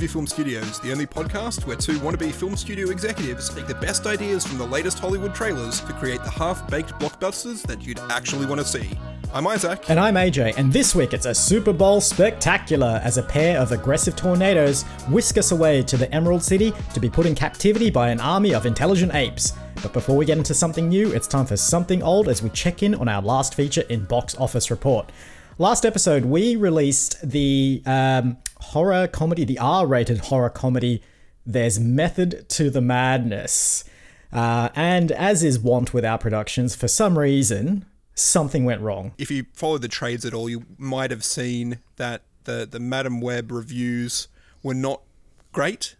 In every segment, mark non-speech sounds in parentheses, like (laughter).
Movie Film Studios, the only podcast where two wannabe film studio executives take the best ideas from the latest Hollywood trailers to create the half baked blockbusters that you'd actually want to see. I'm Isaac. And I'm AJ, and this week it's a Super Bowl spectacular as a pair of aggressive tornadoes whisk us away to the Emerald City to be put in captivity by an army of intelligent apes. But before we get into something new, it's time for something old as we check in on our last feature in Box Office Report. Last episode, we released the um, horror comedy, the R rated horror comedy, There's Method to the Madness. Uh, and as is wont with our productions, for some reason, something went wrong. If you follow the trades at all, you might have seen that the, the Madame Web reviews were not great.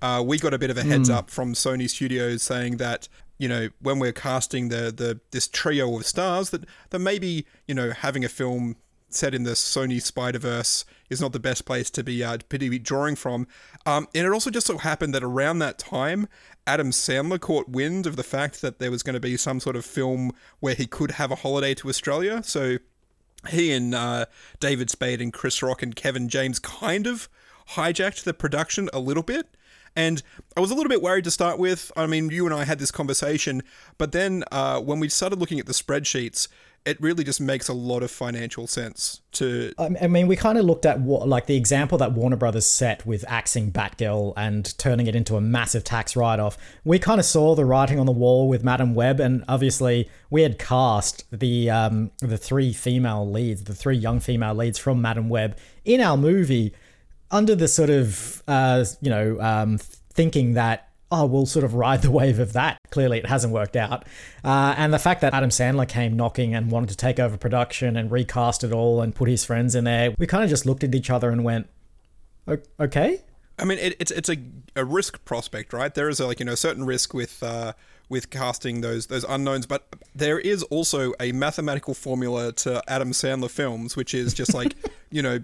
Uh, we got a bit of a heads up from Sony Studios saying that you know when we're casting the the this trio of stars that that maybe you know having a film set in the Sony Spider Verse is not the best place to be uh, to be drawing from. Um, and it also just so happened that around that time, Adam Sandler caught wind of the fact that there was going to be some sort of film where he could have a holiday to Australia. So he and uh, David Spade and Chris Rock and Kevin James kind of hijacked the production a little bit. And I was a little bit worried to start with. I mean, you and I had this conversation, but then uh, when we started looking at the spreadsheets, it really just makes a lot of financial sense to. I mean, we kind of looked at what, like the example that Warner Brothers set with axing Batgirl and turning it into a massive tax write off. We kind of saw the writing on the wall with Madame Web, and obviously we had cast the um, the three female leads, the three young female leads from Madame Web in our movie under the sort of uh, you know um, thinking that oh we'll sort of ride the wave of that. Clearly it hasn't worked out. Uh, and the fact that adam sandler came knocking and wanted to take over production and recast it all and put his friends in there we kind of just looked at each other and went okay. I mean, it, it's it's a, a risk prospect, right? There is a, like you know a certain risk with uh, with casting those those unknowns, but there is also a mathematical formula to Adam Sandler films, which is just like (laughs) you know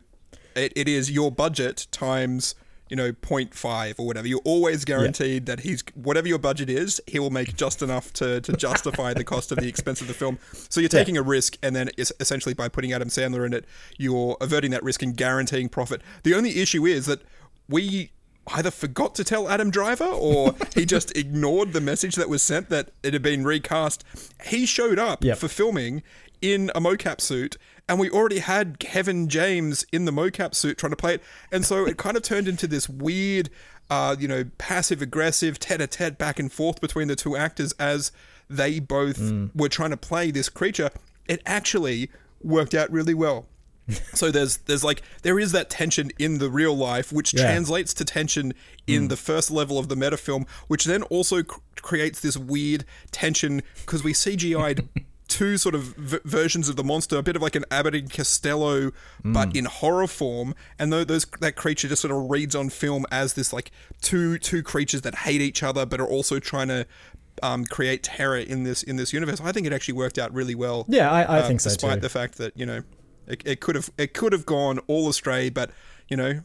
it, it is your budget times you know 0.5 or whatever you're always guaranteed yeah. that he's whatever your budget is he will make just enough to, to (laughs) justify the cost of the expense of the film so you're taking yeah. a risk and then essentially by putting adam sandler in it you're averting that risk and guaranteeing profit the only issue is that we either forgot to tell Adam Driver or (laughs) he just ignored the message that was sent that it had been recast. He showed up yep. for filming in a mocap suit and we already had Kevin James in the mocap suit trying to play it, and so it kind of turned into this weird, uh, you know, passive aggressive tete-a-tete back and forth between the two actors as they both mm. were trying to play this creature. It actually worked out really well. (laughs) so there's there's like there is that tension in the real life which yeah. translates to tension in mm. the first level of the meta film which then also cr- creates this weird tension because we CGI'd (laughs) two sort of v- versions of the monster, a bit of like an Abbott and Costello, mm. but in horror form. And though those that creature just sort of reads on film as this like two two creatures that hate each other, but are also trying to um, create terror in this in this universe. I think it actually worked out really well. Yeah, I, I uh, think so despite too. the fact that you know it, it could have it could have gone all astray, but you know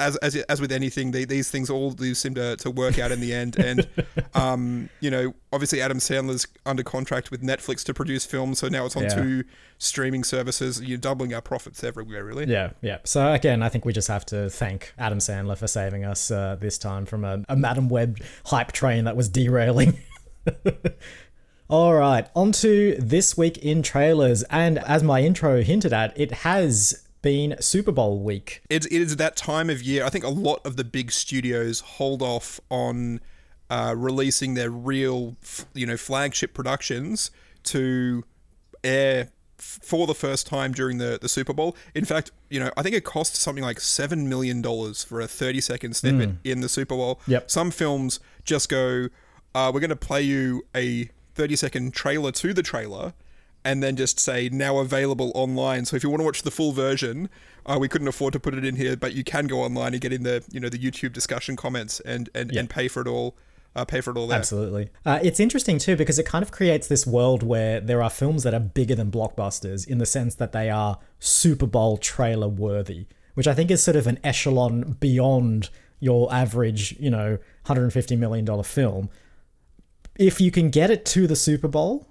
as as as with anything, they, these things all do seem to, to work out in the end. And (laughs) um, you know, obviously Adam Sandler's under contract with Netflix to produce films, so now it's on yeah. two streaming services. You're doubling our profits everywhere, really. Yeah, yeah. So again, I think we just have to thank Adam Sandler for saving us uh, this time from a, a Madame Web hype train that was derailing. (laughs) All right, on to this week in trailers. And as my intro hinted at, it has been Super Bowl week. It, it is that time of year. I think a lot of the big studios hold off on uh, releasing their real, you know, flagship productions to air for the first time during the, the Super Bowl. In fact, you know, I think it cost something like $7 million for a 30 second snippet mm. in the Super Bowl. Yep. Some films just go, uh, we're going to play you a 30 second trailer to the trailer and then just say now available online. So if you want to watch the full version, uh, we couldn't afford to put it in here, but you can go online and get in the you know the YouTube discussion comments and and, yeah. and pay for it all. Uh, pay for it all there. Absolutely. Uh, it's interesting too because it kind of creates this world where there are films that are bigger than blockbusters in the sense that they are Super Bowl trailer worthy, which I think is sort of an echelon beyond your average, you know, $150 million film. If you can get it to the Super Bowl,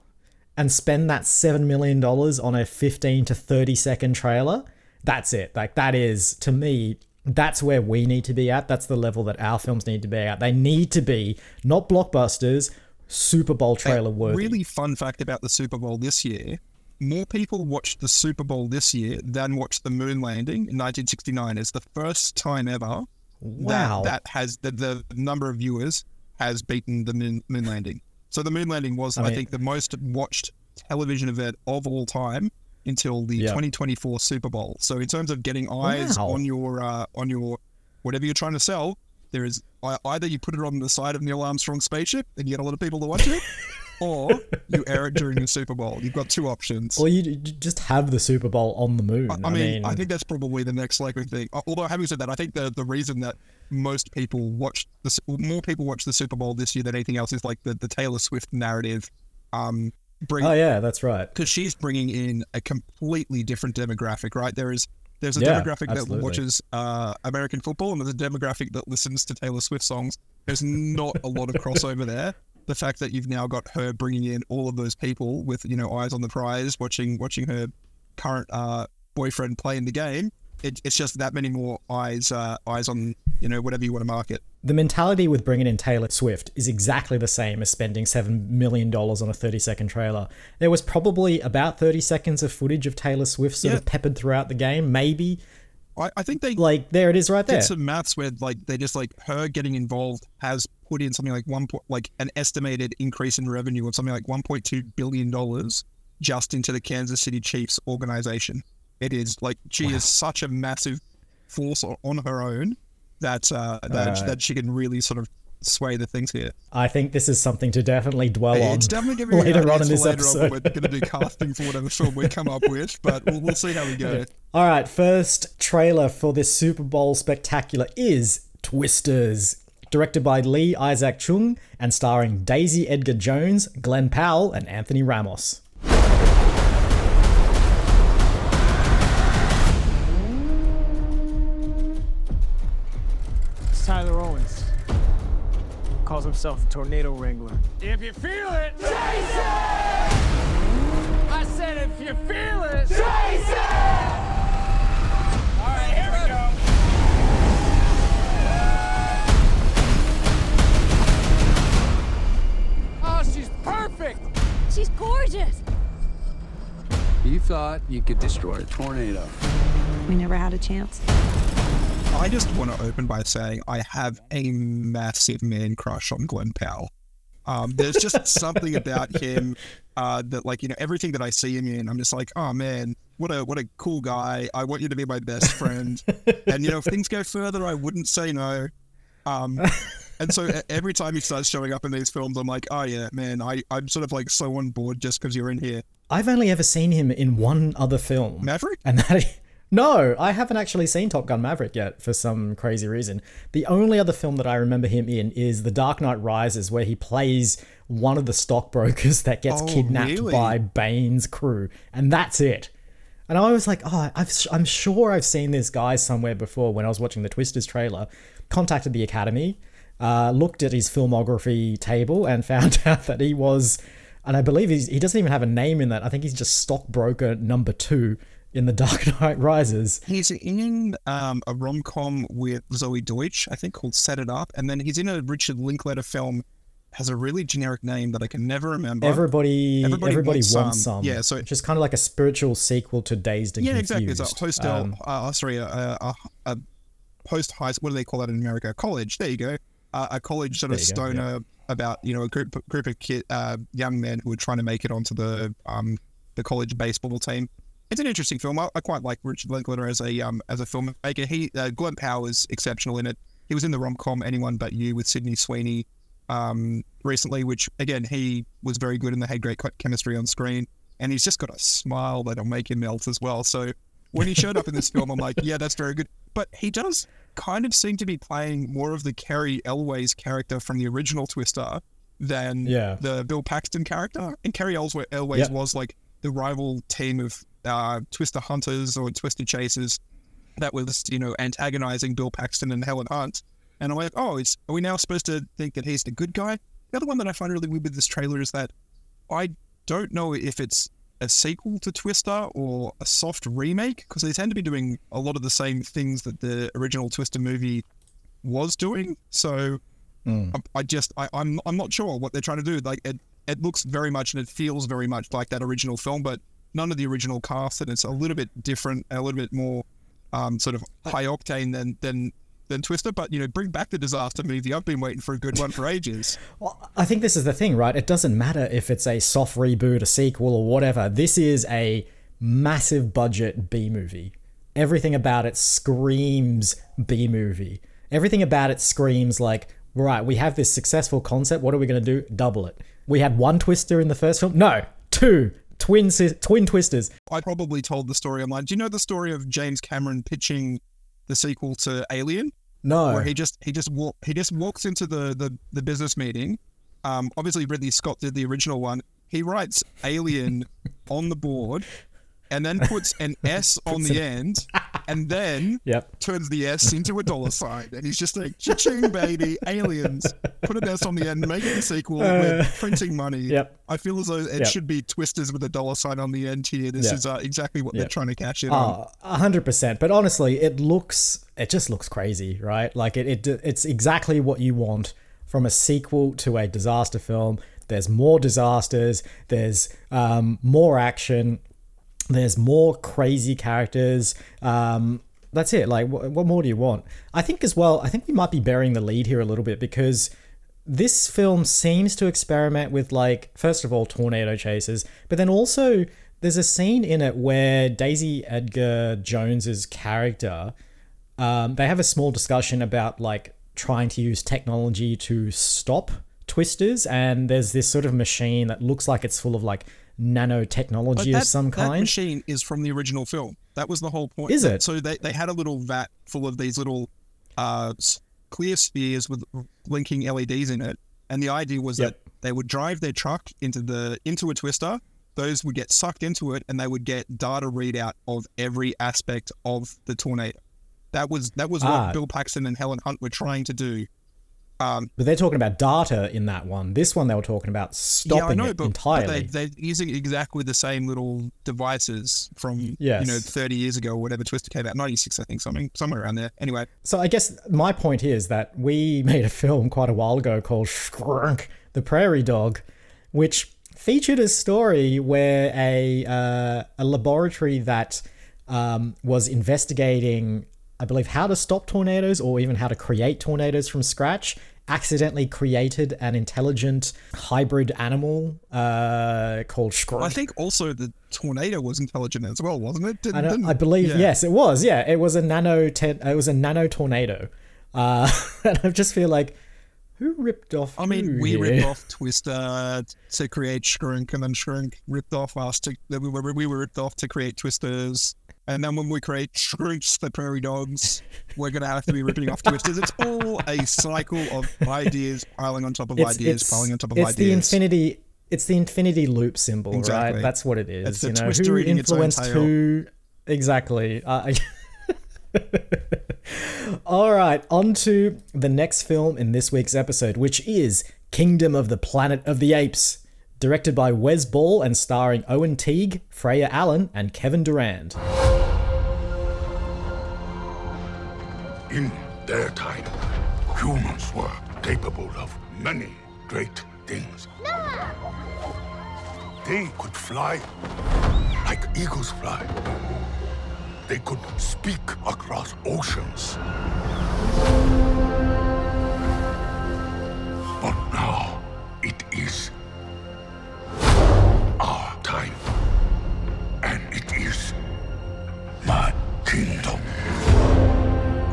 and spend that $7 million on a 15 to 30 second trailer, that's it. Like, that is, to me, That's where we need to be at. That's the level that our films need to be at. They need to be not blockbusters, Super Bowl trailer worthy. Really fun fact about the Super Bowl this year: more people watched the Super Bowl this year than watched the moon landing in 1969. It's the first time ever Wow. that that has that the number of viewers has beaten the moon, moon landing. So the moon landing was, I, mean- think, the most watched television event of all time until the Yeah. 2024 Super Bowl. So in terms of getting eyes Wow. on your uh, on your whatever you're trying to sell, there is either you put it on the side of Neil Armstrong's spaceship and you get a lot of people to watch it, or you air it during the Super Bowl. You've got two options. or you just have the Super Bowl on the moon. I mean, I think that's probably the next likely thing. Although, having said that, I think the the reason that most people watch the more people watch the Super Bowl this year than anything else is like the, the Taylor Swift narrative. Um, bring oh yeah, that's right. because she's bringing in a completely different demographic, right? There is there's a Yeah, demographic absolutely. that watches uh, American football, and there's a demographic that listens to Taylor Swift songs. There's not a lot of crossover there. The fact that you've now got her bringing in all of those people with you know eyes on the prize, watching watching her current uh, boyfriend playing the game. It, it's just that many more eyes uh, eyes on you know whatever you want to market. The mentality with bringing in Taylor Swift is exactly the same as spending $7 million on a 30 second trailer. There was probably about 30 seconds of footage of Taylor Swift sort Yeah. of peppered throughout the game, maybe. I, I think they Like, there it is right there. did some maths where like they just like her getting involved has put in something like one point like an estimated increase in revenue of something like 1.2 billion dollars just into the Kansas City Chiefs organization. It is like she is such a massive force on her own that uh, that Alright. that she can really sort of sway the things here. I think this is something to definitely dwell on. It's definitely going to be later on in this later episode. when we're going to do casting for whatever film we come up with, but we'll, we'll see how we go. (laughs) All right, first trailer for this Super Bowl spectacular is Twisters. Directed by Lee Isaac Chung and starring Daisy Edgar Jones, Glenn Powell, and Anthony Ramos. It's Tyler Owens. Calls himself a tornado wrangler. If you feel it, chase it! I said if you feel thought you could destroy a tornado. We never had a chance. I just want to open by saying I have a massive man crush on Glenn Powell. Um, there's just (laughs) something about him uh, that, like, you know, everything that I see him in, I'm just like, oh man, what a what a cool guy. I want you to be my best friend. and you know, if things go further, I wouldn't say no. Um, and so every time he starts showing up in these films, I'm like, oh yeah, man, I I'm sort of like so on board just because you're in here. I've only ever seen him in one other film. Maverick. And that no, I haven't actually seen Top Gun Maverick yet for some crazy reason. The only other film that I remember him in is The Dark Knight Rises, where he plays one of the stockbrokers that gets Oh, kidnapped really? by Bane's crew, and that's it. And I was like, oh, I've, I'm sure I've seen this guy somewhere before when I was watching the Twisters trailer. Contacted the Academy, uh, looked at his filmography table, and (laughs) found out that he was, and I believe he's, he doesn't even have a name in that. I think he's just stockbroker number two in The (laughs) Dark Knight Rises. He's in um, a rom com with Zoey Deutch, I think, called Set It Up, and then he's in a Richard Linklater film. Has a really generic name that I can never remember. Everybody, Everybody everybody, wants wants, some. some. Yeah, so- is kind of like a spiritual sequel to Dazed and yeah, Confused. exactly. It's a postal, Um, uh, sorry, a, a, a post high. What do they call that in America? College. There you go. Uh, a college sort of you go, stoner about you know a group group of kid, uh, young men who are trying to make it onto the um the college baseball team. It's an interesting film. I, I quite like Richard Linklater as a um as a filmmaker. He uh, Glenn Powell is exceptional in it. He was in the rom com Anyone But You with Sydney Sweeney um recently, which again he was very good and they had great chemistry on screen. And he's just got a smile that'll make him melt as well. So when he showed up in this film, I'm like, yeah, that's very good. But he does kind of seem to be playing more of the Cary Elwes character from the original Twister than Yeah. the Bill Paxton character. And Cary Elwa- Elwes Yep. was like the rival team of uh, Twister hunters or Twister chasers that was, you know, antagonizing Bill Paxton and Helen Hunt. And I'm like, oh, is, are we now supposed to think that he's the good guy? The other one that I find really weird with this trailer is that I don't know if it's a sequel to Twister or a soft remake because they tend to be doing a lot of the same things that the original Twister movie was doing. So I, I just I, I'm I'm not sure what they're trying to do. Like it it looks very much and it feels very much like that original film, but none of the original cast, and it's a little bit different, a little bit more um, sort of high octane than than than Twister. But you know, bring back the disaster movie. I've been waiting for a good one for ages. (laughs) Well, I think this is the thing, right? It doesn't matter if it's a soft reboot, a sequel, or whatever. This is a massive budget B movie. Everything about it screams B movie. Everything about it screams like, right, we have this successful concept. What are we going to do? Double it. We had one twister in the first film. No, two twin twin twisters. I probably told the story online. Do you know the story of James Cameron pitching the sequel to Alien? No, where he just he just walk he just walks into the the, the business meeting. Um, obviously Ridley Scott did the original one. He writes Alien (laughs) on the board, and then puts an S on the end, (laughs) and then Yep. turns the S into a dollar sign, and he's just like cha-ching baby aliens. Put an S on the end, make it a sequel. We're printing money. Yep. I feel as though it Yep. should be twisters with a dollar sign on the end here. This Yeah. is uh, exactly what they're trying to cash in on. Oh, a hundred percent. But honestly, it looks it just looks crazy, right? Like it, it it's exactly what you want from a sequel to a disaster film. There's more disasters. There's um, more action. There's more crazy characters. Um, that's it. Like, what, what more do you want? I think as well. I think we might be burying the lead here a little bit because this film seems to experiment with like first of all tornado chases but then also there's a scene in it where daisy edgar jones's character um, they have a small discussion about like trying to use technology to stop twisters and there's this sort of machine that looks like it's full of like nanotechnology of some kind. that machine is from the original film. That was the whole point. Is it? So they, they had a little vat full of these little uh, clear spheres with blinking LEDs in it, and the idea was Yep. that they would drive their truck into the into a twister. Those would get sucked into it, and they would get data readout of every aspect of the tornado. That was that was Ah. what Bill Paxton and Helen Hunt were trying to do. Um, but they're talking about data in that one. This one they were talking about stopping yeah, I know, it but, entirely. but they, they're using exactly the same little devices from you know 30 years ago or whatever Twister came out, 96 I think, something somewhere around there. Anyway, So I guess my point is that we (laughs) made a film quite a while ago called Skrunk, the Prairie Dog, which featured a story where a uh, a laboratory that um, was investigating, I believe, how to stop tornadoes or even how to create tornadoes from scratch, accidentally created an intelligent hybrid animal uh, called Skrunk. I think also the tornado was intelligent as well, wasn't it? Didn't, I, didn't- I believe yeah. yes, it was. Yeah, it was a nano. Te- it was a nano tornado, uh, (laughs) and I just feel like who ripped off? I mean, we here? ripped off Twister to create Skrunk, and then Skrunk ripped off us to we were, we were ripped off to create Twisters. And then when we create Skrunks, the Prairie Dogs, we're going to have to be ripping off Twisters. It's all a cycle of ideas piling on top of It's, ideas, it's, piling on top of it's ideas. the infinity. It's the infinity loop symbol, Exactly. right? That's what it is. It's you know, who its influenced who? Exactly. Uh, (laughs) All right, on to the next film in this week's episode, which is Kingdom of the Planet of the Apes, directed by Wes Ball and starring Owen Teague, Freya Allan, and Kevin Durand. In their time, humans were capable of many great things. They could fly like eagles fly. They could speak across oceans. But now it is our time. And it is my kingdom.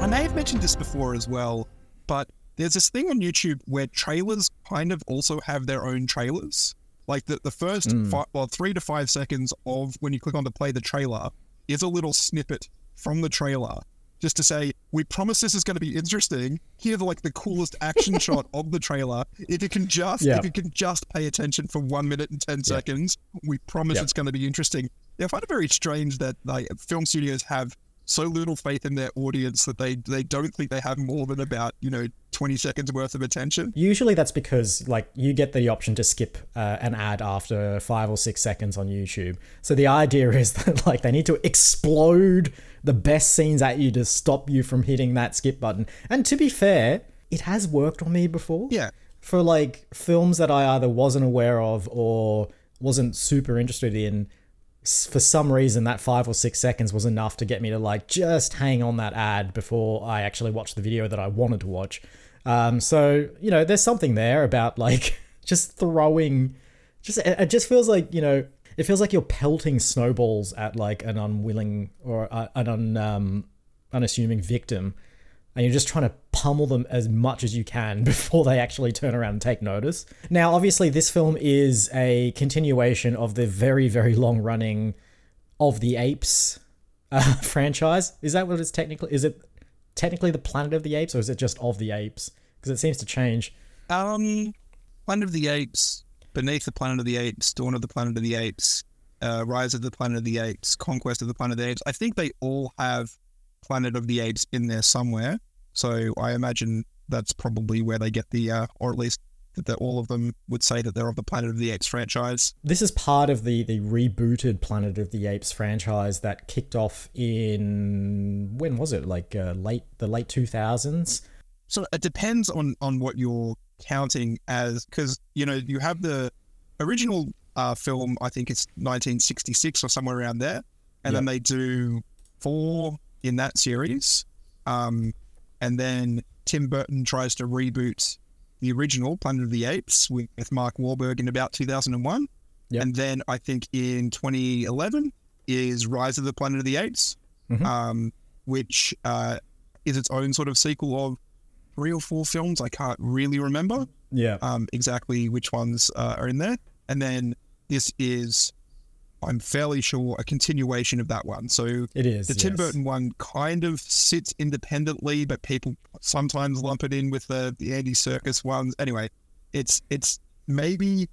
I may have mentioned this before as well, but there's this thing on YouTube where trailers kind of also have their own trailers. Like the, the first hmm. fi- well, three to five seconds of when you click on to play the trailer is a little snippet from the trailer just to say, we promise this is going to be interesting. Here's like the coolest action (laughs) shot of the trailer. If you can just Yeah. if you can just pay attention for one minute and ten seconds, we promise Yeah. it's going to be interesting. Yeah, I find it very strange that like film studios have so little faith in their audience that they they don't think they have more than about you know 20 seconds worth of attention. Usually that's because like you get the option to skip uh, an ad after five or six seconds on YouTube. So the idea is (laughs) that like they need to explode the best scenes at you to stop you from hitting that skip button. And to be fair, it has worked on me before. Yeah. For like films that I either wasn't aware of or wasn't super interested in, for some reason that five or six seconds was enough to get me to like just hang on that ad before I actually watched the video that I wanted to watch. Um, so you know, there's something there about like (laughs) just throwing, just it just feels like you know, it feels like you're pelting snowballs at like an unwilling or uh, an un, um, unassuming victim, and you're just trying to pummel them as much as you can before they actually turn around and take notice. Now, obviously, this film is a continuation of the very, very long running of the Apes uh, franchise. Is that what it's technically? Is it technically the Planet of the Apes, or is it just of the Apes? Because it seems to change. Um, Planet of the Apes, Beneath the Planet of the Apes, Dawn of the Planet of the Apes, uh, Rise of the Planet of the Apes, Conquest of the Planet of the Apes. I think they all have Planet of the Apes in there somewhere. So I imagine that's probably where they get the, uh, or at least that all of them would say that they're of the Planet of the Apes franchise. This is part of the the rebooted Planet of the Apes franchise that kicked off in when was it? Like uh, late the late two thousands. So it depends on on what you're counting as, because you know you have the original uh, film. I think it's 1966 or somewhere around there, and then they do four in that series, um, and then Tim Burton tries to reboot the original Planet of the Apes with, with Mark Wahlberg in about 2001, Yep. and then I think in 2011 is Rise of the Planet of the Apes, Mhm. um, which uh, is its own sort of sequel of three or four films. I can't really remember Yeah. um, exactly which ones uh, are in there. And then this is, I'm fairly sure, a continuation of that one. So It is. the Tim yes. Burton one kind of sits independently, but people sometimes lump it in with the, the Andy Serkis ones. Anyway, it's it's maybe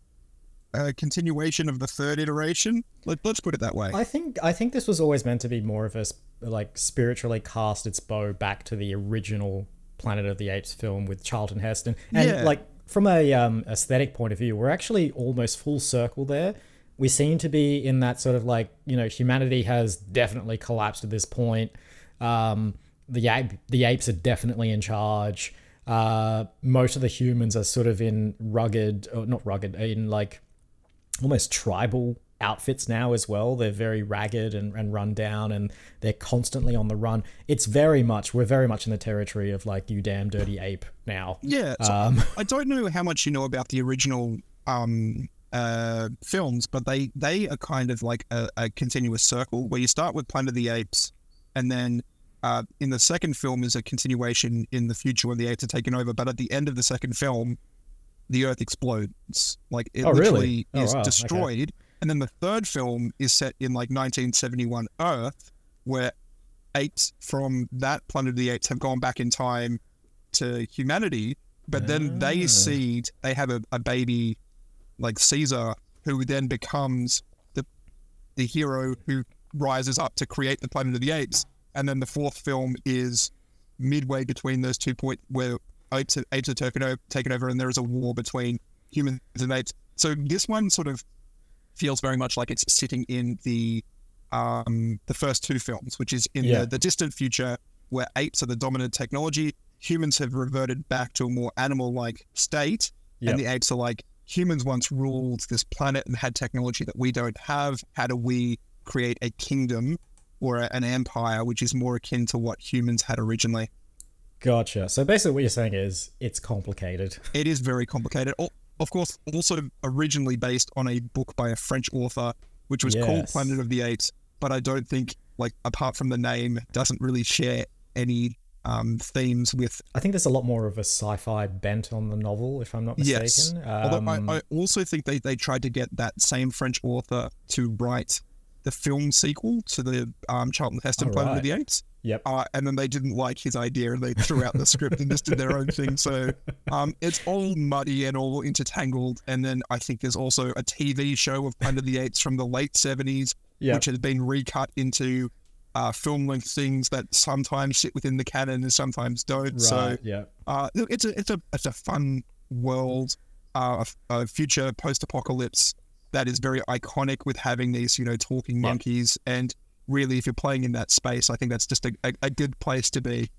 a continuation of the third iteration. Let, let's put it that way. I think I think this was always meant to be more of a like spiritually cast its bow back to the original Planet of the Apes film with Charlton Heston, and Yeah. like from a um, aesthetic point of view, we're actually almost full circle there. We seem to be in that sort of like you know humanity has definitely collapsed at this point. Um, the ape, the apes are definitely in charge. Uh, most of the humans are sort of in rugged, or not rugged, in like almost tribal outfits now as well. They're very ragged and, and run down and they're constantly on the run. It's very much, we're very much in the territory of like, you damn dirty ape now. Yeah, so Um, (laughs) I don't know how much you know about the original um, uh, films, but they they are kind of like a, a continuous circle where you start with Planet of the Apes, and then uh, in the second film is a continuation in the future when the apes are taken over. But at the end of the second film, the Earth explodes, like it Oh, really? literally Oh, is wow, okay. destroyed. And then the third film is set in like 1971 Earth, where apes from that Planet of the Apes have gone back in time to humanity, but then they seed, they have a, a baby like Caesar, who then becomes the the hero who rises up to create the Planet of the Apes. And then the fourth film is midway between those two points where apes are, apes are taken over, taken over, and there is a war between humans and apes. So this one sort of feels very much like it's sitting in the um, the first two films, which is in Yeah. the, the distant future where apes are the dominant technology. Humans have reverted back to a more animal-like state, Yep. and the apes are like humans once ruled this planet and had technology that we don't have. How do we create a kingdom or a, an empire which is more akin to what humans had originally? Gotcha. So basically, what you're saying is it's complicated. (laughs) It is very complicated. Of course, also originally based on a book by a French author, which was called Planet of the Apes. But I don't think, like, apart from the name, doesn't really share any um, themes with. I think there's a lot more of a sci-fi bent on the novel, if I'm not mistaken. Yes. Um, Although I, I also think they, they tried to get that same French author to write the film sequel to the um, Charlton Heston Oh, Planet of right. the Apes. Yep. Uh, and then they didn't like his idea and they threw out the script and just did their own thing. So um, it's all muddy and all intertangled. And then I think there's also a TV show of Planet of the Apes from the late 70s, Yep. which has been recut into uh, film length things that sometimes sit within the canon and sometimes don't. So yeah. uh, it's a it's a it's a fun world, uh, a, a future post apocalypse that is very iconic with having these you know talking monkeys and really if you're playing in that space, I think that's just a, a, a good place to be.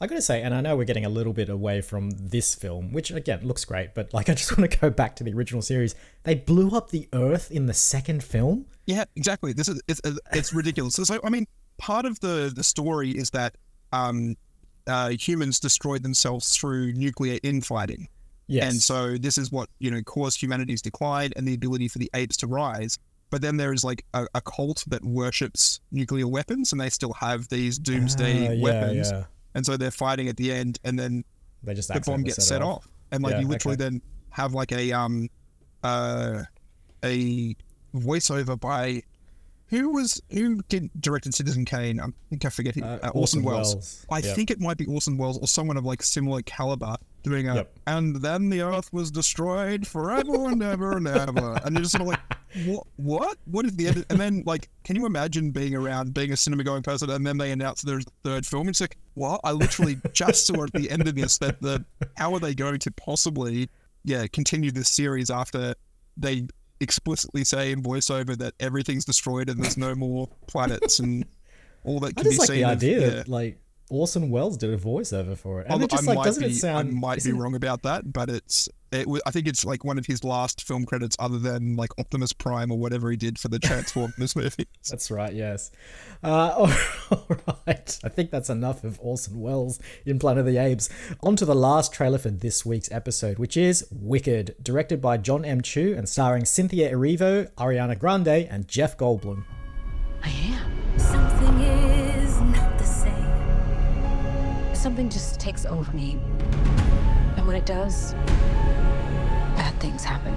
I gotta say, and I know we're getting a little bit away from this film, which again looks great, but like (laughs) I just want to go back to the original series. They blew up the Earth in the second film. Yeah, exactly. This is it's it's ridiculous. So, I mean, part of the the story is that um, uh, humans destroyed themselves through nuclear infighting. Yes. And so this is what, you know, caused humanity's decline and the ability for the apes to rise. But then there is like a, a cult that worships nuclear weapons and they still have these doomsday Ah, yeah, weapons. yeah. And so they're fighting at the end and then They just the bomb gets set off. And like Yeah, you literally okay. then have like a um uh a voiceover by who was who did directed Citizen Kane? I think I forget. Uh, Uh, Orson, Orson Welles. Welles. I Yep. think it might be Orson Welles or someone of like similar caliber doing a. Yep. And then the Earth was destroyed forever and ever and ever. And you're just sort of like, what? What? What is the end? And then like, can you imagine being around, being a cinema going person, and then they announce there's a third film? It's like, what? I literally just saw at the end of this that the how are they going to possibly, yeah, continue this series after they explicitly say in voiceover that everything's destroyed and there's no more planets and all that I can just be like seen. the of- idea yeah. that like Orson Welles did a voiceover for it, and Although it just I like might doesn't be, it sound? I might be isn't- wrong about that, but it's it. wa- I think it's like one of his last film credits, other than like Optimus Prime or whatever he did for the Transformers (laughs) movie. That's right. Yes. Uh, (laughs) all right. I think that's enough of Orson Welles in Planet of the Apes. On to the last trailer for this week's episode, which is Wicked, directed by John M. Chu and starring Cynthia Erivo, Ariana Grande, and Jeff Goldblum. I am. Something is not the same. Something just takes over me. And when it does, bad things happen.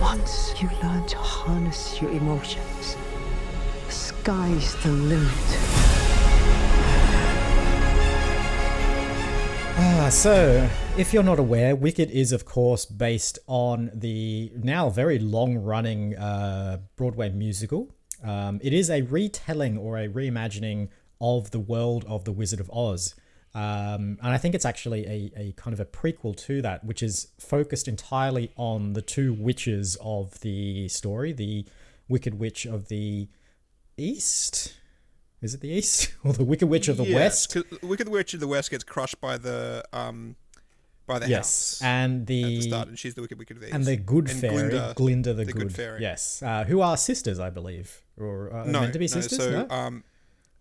Once you learn to harness your emotions, the sky's the limit. Ah, so if you're not aware, Wicked is of course based on the now very long-running uh, Broadway musical. Um, it is a retelling or a reimagining of the world of the Wizard of Oz, um, and I think it's actually a, a kind of a prequel to that, which is focused entirely on the two witches of the story: the Wicked Witch of the East. Is it the East (laughs) or the Wicked Witch of the West? Yes, West? Wicked Witch of the West gets crushed by the um by the Yes, house and the the start, and she's the Wicked Wicked of the East. and the good And fairy, Glinda, Glinda, the, the good, good fairy. Yes, uh, who are sisters, I believe, or uh, no, meant to be no, sisters. So no? um,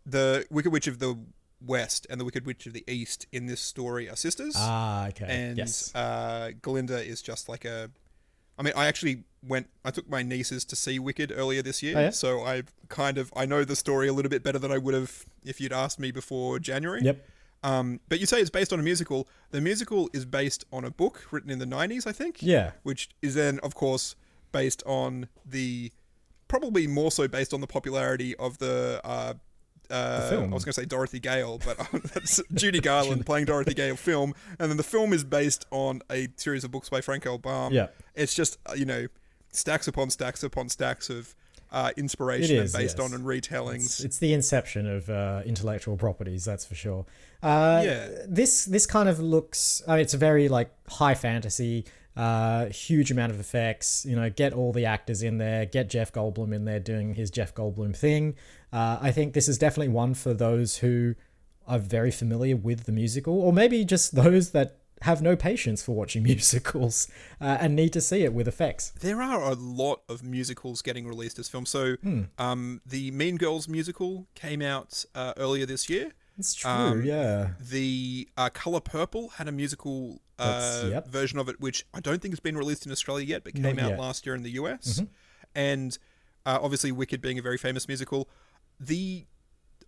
the Wicked Witch of the West and the Wicked Witch of the East in this story are sisters. ah, okay. and yes. uh, Glinda is just like a. I mean, I actually went. I took my nieces to see Wicked earlier this year, Oh, yeah? so I kind of I know the story a little bit better than I would have if you'd asked me before January. Yep. Um, but you say it's based on a musical. The musical is based on a book written in the '90s, I think. Yeah. Which is then, of course, based on the probably more so based on the popularity of the. Uh, uh. I was going to say Dorothy Gale, but (laughs) that's Judy (laughs) Garland playing Dorothy Gale film, and then the film is based on a series of books by Frank L. Baum. Yeah. it's just uh, you know stacks upon stacks upon stacks of uh, inspiration is, and based yes. on and retellings. It's, it's the inception of uh, intellectual properties, that's for sure. Uh, Yeah. This this kind of looks. I mean, it's a very like high fantasy, uh, huge amount of effects. You know, get all the actors in there. Get Jeff Goldblum in there doing his Jeff Goldblum thing. Uh, I think this is definitely one for those who are very familiar with the musical, or maybe just those that have no patience for watching (laughs) musicals uh, and need to see it with effects. There are a lot of musicals getting released as films. So, Hmm. um, the Mean Girls musical came out uh, earlier this year. It's true, Um, yeah. The uh, Color Purple had a musical uh, yep. version of it, which I don't think has been released in Australia yet, but Not came out yet. last year in the US. Mm-hmm. And uh, obviously, Wicked being a very famous musical, the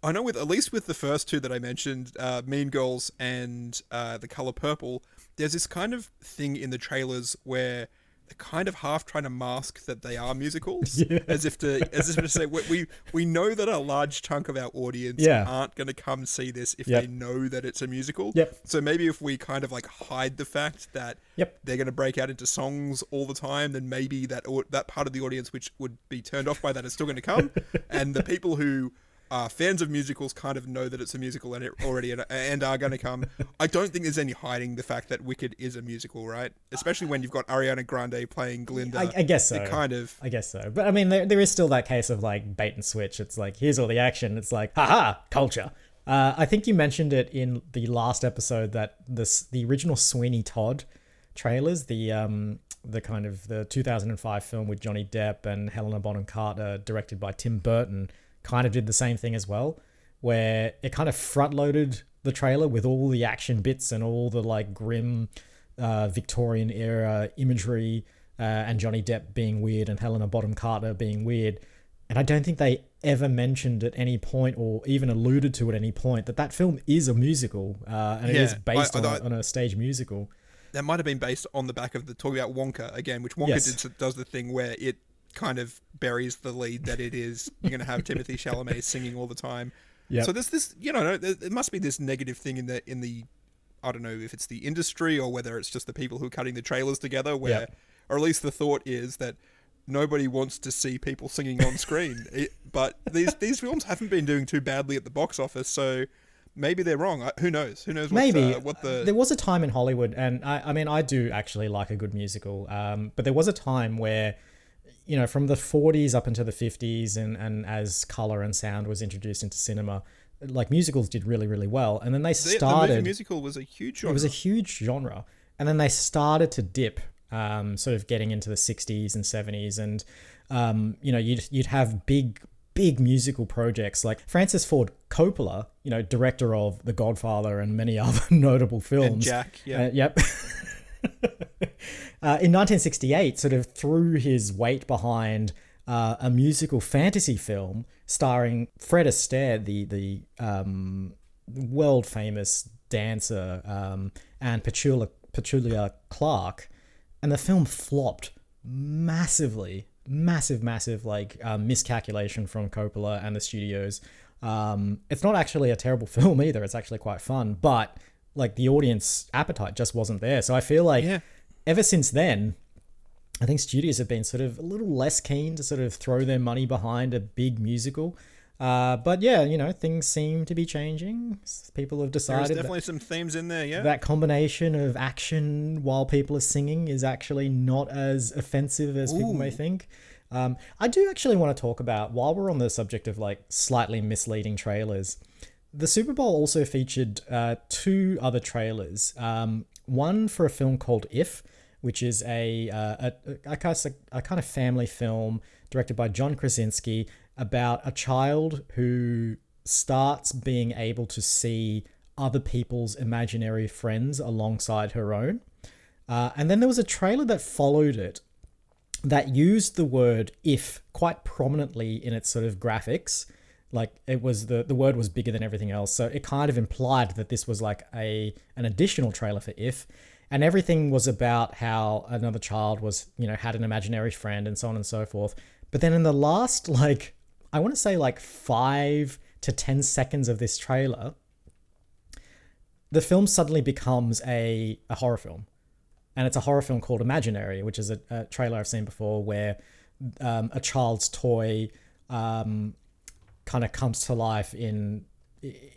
I know with at least with the first two that I mentioned, uh, Mean Girls and uh, The Color Purple, there's this kind of thing in the trailers where kind of half trying to mask that they are musicals, (laughs) as if to as if to say we we, we know that a large chunk of our audience Yeah. aren't going to come see this if Yep. they know that it's a musical. Yep. So maybe if we kind of like hide the fact that Yep. they're going to break out into songs all the time, then maybe that au- that part of the audience which would be turned off by that is still going to come, (laughs) and the people who are fans of musicals kind of know that it's a musical and it already and, and are going to come. I don't think there's any hiding the fact that Wicked is a musical, right? Especially when you've got Ariana Grande playing Glinda. I, I guess so. It kind of I guess so. But I mean, there, there is still that case of like bait and switch. It's like, here's all the action. It's like, haha, culture. Uh, I think you mentioned it in the last episode that this the original Sweeney Todd trailers, the um the kind of the 2005 film with Johnny Depp and Helena Bonham Carter, directed by Tim Burton, kind of did the same thing as well, where it kind of front loaded the trailer with all the action bits and all the like grim uh, Victorian era imagery uh, and Johnny Depp being weird and Helena Bonham Carter being weird. And I don't think they ever mentioned at any point or even alluded to at any point that that film is a musical uh, and it is based I- I on, a, on a stage musical. that might have been based on the back of the talking about Wonka again, which Wonka Yes. did, does the thing where it kind of buries the lead that it is you're going to have Timothée (laughs) Chalamet singing all the time. Yeah. So there's this, you know, there must be this negative thing in the in the I don't know if it's the industry or whether it's just the people who are cutting the trailers together, where Yep. or at least the thought is that nobody wants to see people singing on screen. (laughs) It, but these these films haven't been doing too badly at the box office, so maybe they're wrong. I- Who knows? Who knows? What, Maybe uh, what the there was a time in Hollywood, and I, I mean, I do actually like a good musical. Um, but there was a time where, you know, from the '40s up into the '50s, and and as color and sound was introduced into cinema, like musicals did really, really well. And then they the, the started. movie musical was a huge genre. It was a huge genre, and then they started to dip, um, sort of getting into the '60s and '70s, and um, you know, you'd you'd have big, big musical projects like Francis Ford Coppola, you know, director of The Godfather and many (laughs) other notable films. Jack, yeah. Uh, yep. (laughs) uh, in 1968, sort of threw his weight behind uh, a musical fantasy film starring Fred Astaire, the the um, world famous dancer, um, and Petula, Petulia Clark, and the film flopped massively, massive, massive like um, miscalculation from Coppola and the studios. Um, it's not actually a terrible (laughs) film either. It's actually quite fun, but like the audience appetite just wasn't there. So I feel like Yeah. Ever since then, I think studios have been sort of a little less keen to sort of throw their money behind a big musical. Uh, but yeah, you know, things seem to be changing. People have decided that, definitely some themes in there, yeah. that combination of action while people are singing is actually not as offensive as people may think. Um, I do actually want to talk about, while we're on the subject of like slightly misleading trailers, the Super Bowl also featured uh, two other trailers. Um, one for a film called If, which is a, uh, a, a, a kind of family film directed by John Krasinski about a child who starts being able to see other people's imaginary friends alongside her own. Uh, and then there was a trailer that followed it that used the word if quite prominently in its sort of graphics like it was the the word was bigger than everything else. So it kind of implied that this was like a an additional trailer for if. And everything was about how another child was you know had an imaginary friend and so on and so forth. But then in the last like i want to say like 5 to 10 seconds of this trailer the film suddenly becomes a, a horror film. And it's a horror film called Imaginary, which is a, a trailer I've seen before where um, a child's toy um, kind of comes to life in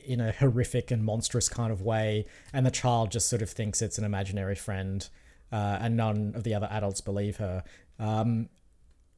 in a horrific and monstrous kind of way, and the child just sort of thinks it's an imaginary friend, uh, and none of the other adults believe her. Um,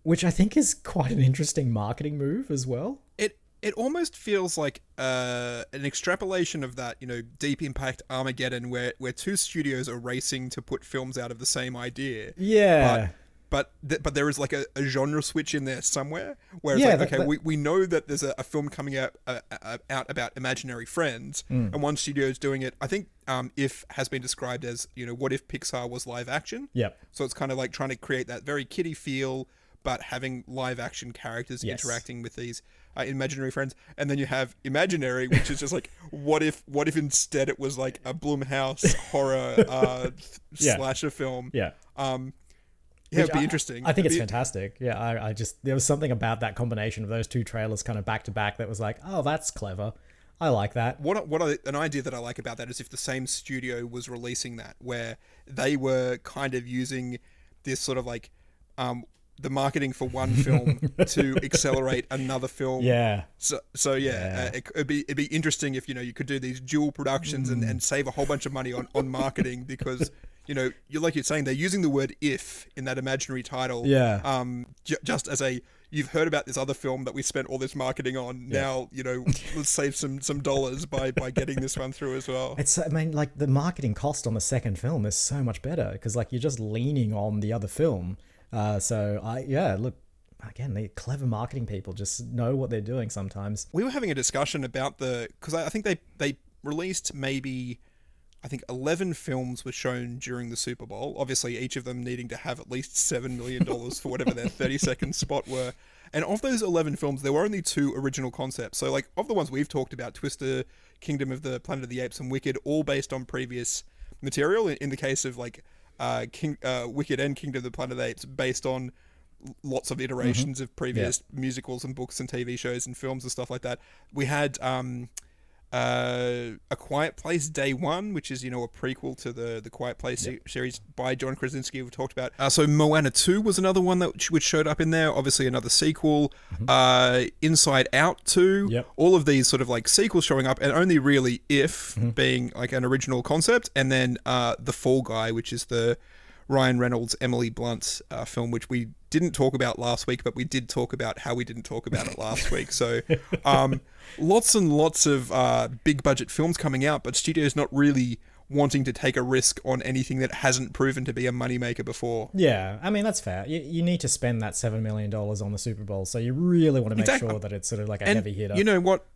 which I think is quite an interesting marketing move as well. it it almost feels like uh, an extrapolation of that, you know, Deep Impact Armageddon, where where two studios are racing to put films out of the same idea. Yeah. But but, th- but there is like a, a genre switch in there somewhere where it's Yeah, like that- okay that- we, we know that there's a, a film coming out uh, uh, out about imaginary friends Mm. and one studio is doing it I think um, if has been described as you know what if Pixar was live action Yep. so it's kind of like trying to create that very kiddie feel but having live action characters Yes. interacting with these uh, imaginary friends and then you have imaginary which is just like (laughs) what if what if instead it was like a Blumhouse horror uh, (laughs) Yeah. slasher film Yeah. um, Yeah, it'd be I- interesting. I think it's It'd be- fantastic. Yeah, I, I just there was something about that combination of those two trailers kind of back to back that was like, oh, that's clever. I like that. What what I, an idea that I like about that is if the same studio was releasing that, where they were kind of using this sort of like um, the marketing for one (laughs) film to accelerate another film. Yeah. So so yeah, Uh, it, it'd be it'd be interesting if you know you could do these dual productions and, Mm. and save a whole bunch of money on on marketing because. (laughs) You know, you're like you're saying, they're using the word "if" in that imaginary title. Yeah. Um, j- just as a, you've heard about this other film that we spent all this marketing on. Now, you know, let's save some some dollars by by getting this one through as well. It's I mean like the marketing cost on the second film is so much better because like you're just leaning on the other film. Uh, so I yeah look again the clever marketing people just know what they're doing sometimes. we were having a discussion about the because I, I think they they released maybe I think eleven films were shown during the Super Bowl. Obviously, each of them needing to have at least seven million dollars for whatever their thirty second (laughs) spot were. And of those eleven films, there were only two original concepts. So, like of the ones we've talked about, Twister, Kingdom of the Planet of the Apes, and Wicked, all based on previous material. In, in the case of like uh, King, uh, Wicked and Kingdom of the Planet of the Apes, based on lots of iterations of previous musicals and books and TV shows and films and stuff like that. We had um, uh, A Quiet Place Day One, which is you know a prequel to the the Quiet Place se- series by John Krasinski. We've talked about. Uh, so Moana Two was another one that which showed up in there. Obviously another sequel. Uh, Inside Out Two. Yep. All of these sort of like sequels showing up, and only really if being like an original concept, and then uh, the Fall Guy, which is the Ryan Reynolds, Emily Blunt uh, film, which we didn't talk about last week, but we did talk about how we didn't talk about it last (laughs) week. So, (laughs) um, lots and lots of uh, big budget films coming out, but studios not really wanting to take a risk on anything that hasn't proven to be a moneymaker before. Yeah, I mean that's fair. You, you need to spend that seven million dollars on the Super Bowl, so you really want to make Exactly. sure that it's sort of like a And heavy hitter. you know what?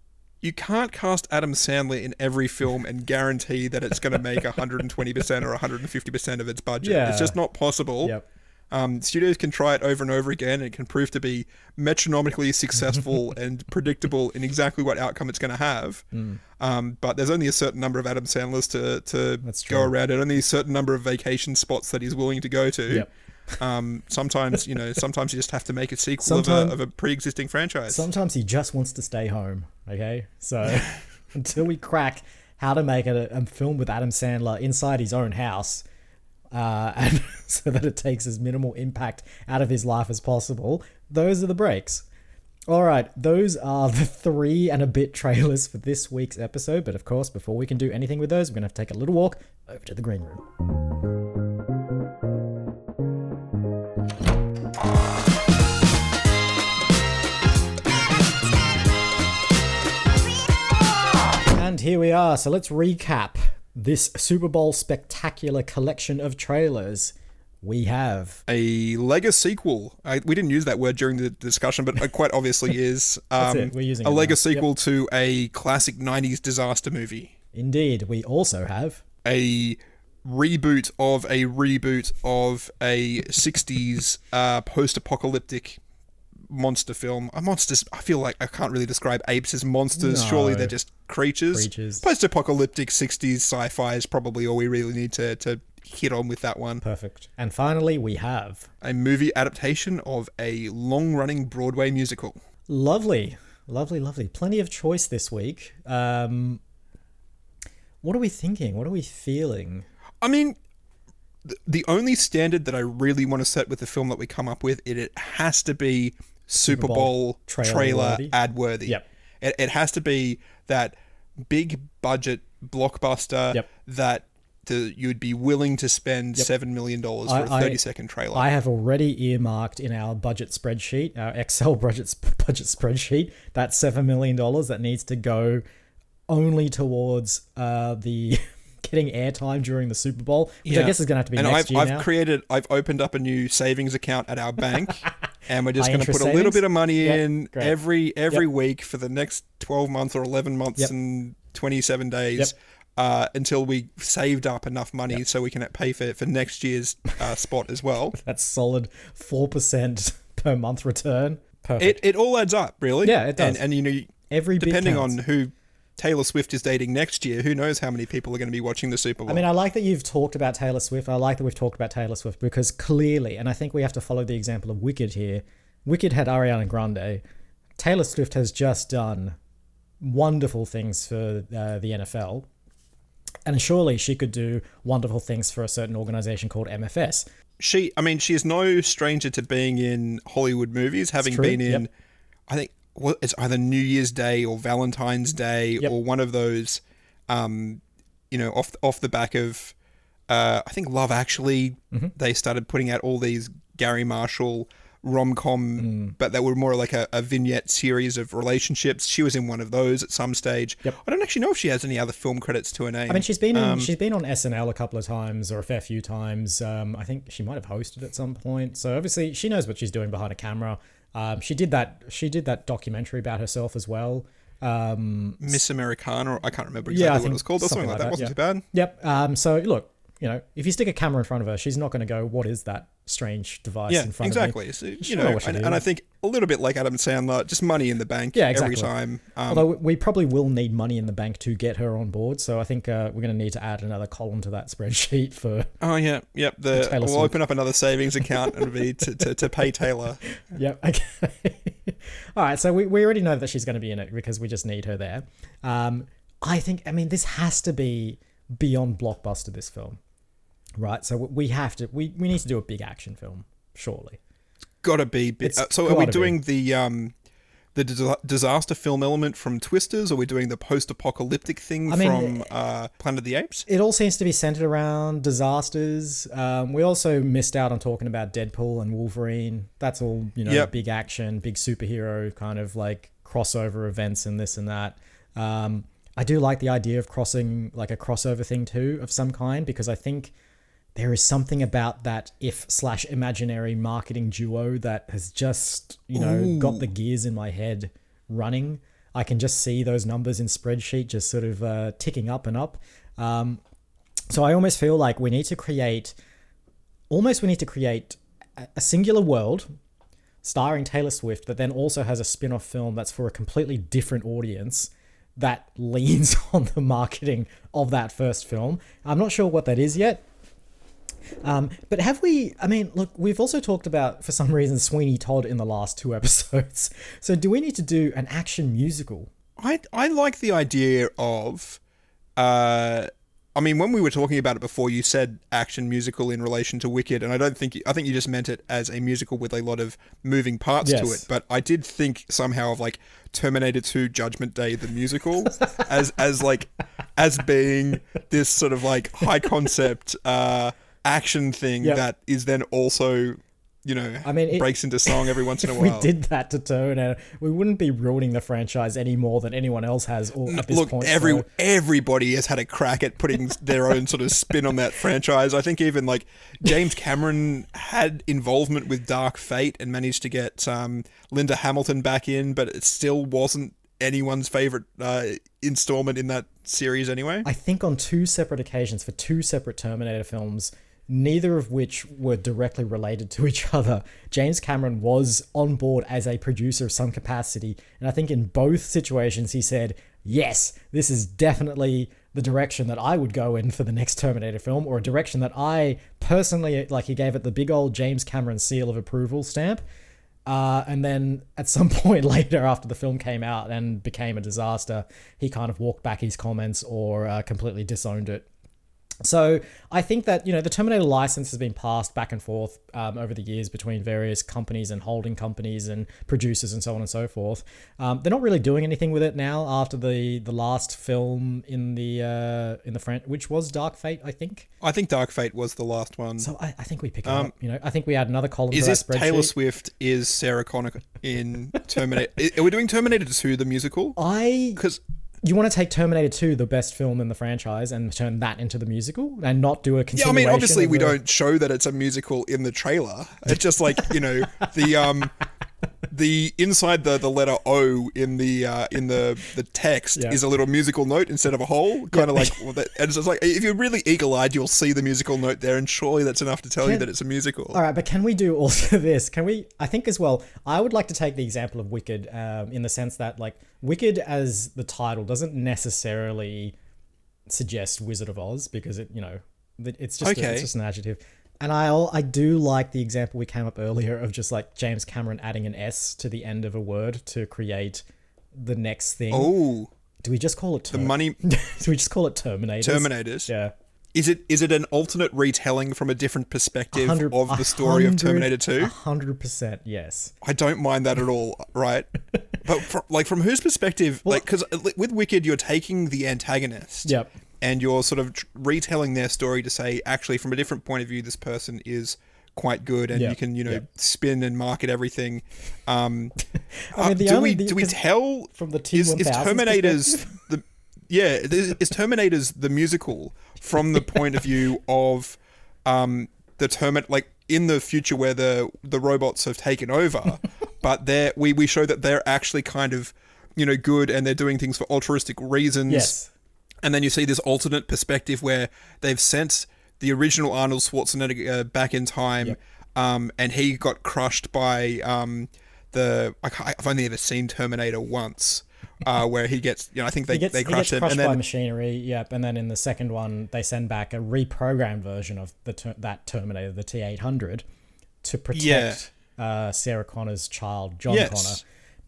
You can't cast Adam Sandler in every film and guarantee that it's going to make 120% or 150% of its budget. Yeah. It's just not possible. Yep. Um, studios can try it over and over again, and it can prove to be metronomically successful (laughs) and predictable in exactly what outcome it's going to have. Um, but there's only a certain number of Adam Sandlers to to go around, and only a certain number of vacation spots that he's willing to go to. Yep. Um, sometimes you know, sometimes you just have to make a sequel of a, of a pre-existing franchise. Sometimes he just wants to stay home. Okay, so (laughs) until we crack how to make a, a film with Adam Sandler inside his own house, uh, (laughs) and so that it takes as minimal impact out of his life as possible, those are the breaks. All right, those are the three and a bit trailers for this week's episode. But of course, before we can do anything with those, we're gonna have to take a little walk over to the green room. And here we are. So let's recap this Super Bowl spectacular collection of trailers. We have a Lego sequel. I, we didn't use that word during the discussion, but it quite obviously (laughs) is um, it. We're using a Lego now. sequel to a classic '90s disaster movie. indeed. We also have A reboot of a reboot of a '60s uh, post-apocalyptic monster film. A monsters. I feel like I can't really describe apes as monsters. Surely they're just creatures. Creatures. Post-apocalyptic '60s sci-fi is probably all we really need to to hit on with that one. perfect. And finally, we have a movie adaptation of a long running Broadway musical. lovely, lovely, lovely. Plenty of choice this week. Um, what are we thinking? What are we feeling? I mean, the only standard that I really want to set with the film that we come up with, it, it has to be Super, Bowl Bowl, trailer trailer, ad worthy. Yep. It, it has to be that big budget blockbuster Yep. that the, you'd be willing to spend $7 million for a I- I- 30 second trailer. I have already earmarked in our budget spreadsheet, our Excel (laughs) budget budget spreadsheet, that seven million dollars that needs to go only towards uh, the (laughs) getting airtime during the Super Bowl, which I guess is going to have to be and next I've, year I've now. created, I've opened up a new savings account at our bank, (laughs) and we're just going to put interest a little bit of money Yep, in great. every every Yep. week for the next twelve months or eleven months Yep. and twenty seven days. Yep. Uh, until we saved up enough money so we can pay for for next year's uh, spot as well. (laughs) That's solid four percent per month return. Perfect. It, it all adds up, really. Yeah, it does. And, and you know, Every depending on who Taylor Swift is dating next year, who knows how many people are going to be watching the Super Bowl? I mean, I like that you've talked about Taylor Swift. I like that we've talked about Taylor Swift because clearly, and I think we have to follow the example of Wicked here. Wicked had Ariana Grande. Taylor Swift has just done wonderful things for uh, the NFL. And surely she could do wonderful things for a certain organization called MFS. she, I mean, she is no stranger to being in Hollywood movies, having been in, yep. I think, it's either New Year's Day or Valentine's Day Yep. or one of those, um, you know, off off the back of, uh, I think Love Actually, Mm-hmm. they started putting out all these Garry Marshall rom com, Mm. but they were more like a, a vignette series of relationships. She was in one of those at some stage. Yep. I don't actually know if she has any other film credits to her name. I mean, she's been in, Um, she's been on SNL a couple of times or a fair few times. Um, I think she might have hosted at some point. So obviously, she knows what she's doing behind a camera. Um, she did that. She did that documentary about herself as well. Um, Miss Americana, or I can't remember exactly I what it was called, or something, like that. Wasn't yeah. too bad. Yep. Um, so look, you know, if you stick a camera in front of her, she's not going to go, "What is that strange device Yeah, in front exactly. of So, me?" you She'll know, what and, and I think a little bit like Adam Sandler, just money in the bank Yeah, exactly. every time. Um, Although we probably will need money in the bank to get her on board, so I think uh, we're going to need to add another column to that spreadsheet for. oh yeah, yep. The we'll Swift. open up another savings account and be to, to, to pay Taylor. (laughs) Yep. Okay. (laughs) All right. So we, we already know that she's going to be in it because we just need her there. Um, I think. I mean, this has to be beyond blockbuster. This film, right? So we have to. We, we need to do a big action film. Surely. Gotta be. It's uh, so are we gotta be. doing the um the dis- disaster film element from Twisters? Or are we doing the post-apocalyptic thing I mean, from uh, Planet of the Apes? It all seems to be centered around disasters. Um, we also missed out on talking about Deadpool and Wolverine. That's all you know, Yep. big action, big superhero kind of like crossover events and this and that. Um, I do like the idea of crossing like a crossover thing too of some kind because I think there is something about that if slash imaginary marketing duo that has just you know got the gears in my head running. I can just see those numbers in spreadsheet just sort of uh, ticking up and up. Um, so I almost feel like we need to create, almost we need to create a, a singular world starring Taylor Swift that then also has a spin-off film that's for a completely different audience that (laughs) leans on the marketing of that first film. I'm not sure what that is yet. Um, but have we? I mean, look, we've also talked about for some reason Sweeney Todd in the last two (laughs) episodes. So do we need to do an action musical? I I like the idea of, uh, I mean, when we were talking about it before, you said action musical in relation to Wicked, and I don't think you, I think you just meant it as a musical with a lot of moving parts to it. But I did think somehow of like Terminator Two: Judgment Day the musical as as like as being this sort of like high concept uh, action thing Yep. that is then also. You know, I mean, it- breaks into song every once in a (laughs) If while. we did that to Terminator, we wouldn't be ruining the franchise any more than anyone else has or at this Look, point. every so- everybody has had a crack at putting their own sort of spin on that franchise. I think even like James Cameron had involvement with Dark Fate and managed to get um, Linda Hamilton back in, but it still wasn't anyone's favorite uh, installment in that series anyway. I think on two separate occasions for two separate Terminator films, neither of which were directly related to each other. James Cameron was on board as a producer of some capacity, and I think in both situations he said, "Yes, this is definitely the direction that I would go in for the next Terminator film, or a direction that I personally like." He gave it the big old James Cameron seal of approval stamp. Uh, and then at some (laughs) point later, after the film came out and became a disaster, he kind of walked back his comments or uh, completely disowned it. So I think that you know the Terminator license has been passed back and forth um, over the years between various companies and holding companies and producers and so on and so forth. Um, they're not really doing anything with it now after the the last film in the uh, in the front, which was Dark Fate, I think. I think Dark Fate was the last one. So I, I think we pick it up. You know, I think we add another column. Um, is this. Taylor Swift? Is Sarah Connor in Terminator? (laughs) Are we doing Terminator 2 the musical? I Because you want to take Terminator 2, the best film in the franchise, and turn that into the musical and not do a Yeah, I mean, obviously we the- don't show that it's a musical in the trailer. It's just like you know the um (laughs) the inside the, the letter O in the uh, in the the text Yeah. is a little musical note instead of a hole, kind of like. well, that- And it's just like if you're really eagle eyed, you'll see the musical note there, and surely that's enough to tell you that it's a musical. All right, but can we do also (laughs) this? Can we? I think as well. I would like to take the example of Wicked um, in the sense that like Wicked as the title doesn't necessarily suggest Wizard of Oz because it you know it's just a- it's just an adjective. And I I do like the example we came up earlier of just like James Cameron adding an S to the end of a word to create the next thing. Oh, Do we just call it the money (laughs) Do we just call it Terminators? Terminators. Yeah. Is it is it an alternate retelling from a different perspective of the story of Terminator a Two? hundred percent, yes. I don't mind that at all, right? (laughs) but from, like from whose perspective? like because uh, with Wicked, you're taking the antagonist, Yep. And you're sort of retelling their story to say, actually, from a different point of view, this person is quite good, and Yeah, you can you know yeah. spin and market everything. Um, (laughs) I mean, the do only- we do we tell from the is, is Terminator's the yeah is, is Terminator's the musical from the point of view (laughs) of um the Termin like in the future where the the robots have taken over, (laughs) but they're we we show that they're actually kind of you know good and they're doing things for altruistic reasons. Yes. And then you see this alternate perspective where they've sent the original Arnold Schwarzenegger uh, back in time, um, and he got crushed by um, the. I I've only ever seen Terminator once, uh, (laughs) where he gets. You know, I think they, he gets, they he crush him, crushed and then by machinery. Yep, and then in the second one, they send back a reprogrammed version of the ter- that Terminator, the T eight hundred, to protect uh, Sarah Connor's child, John Yes. Connor.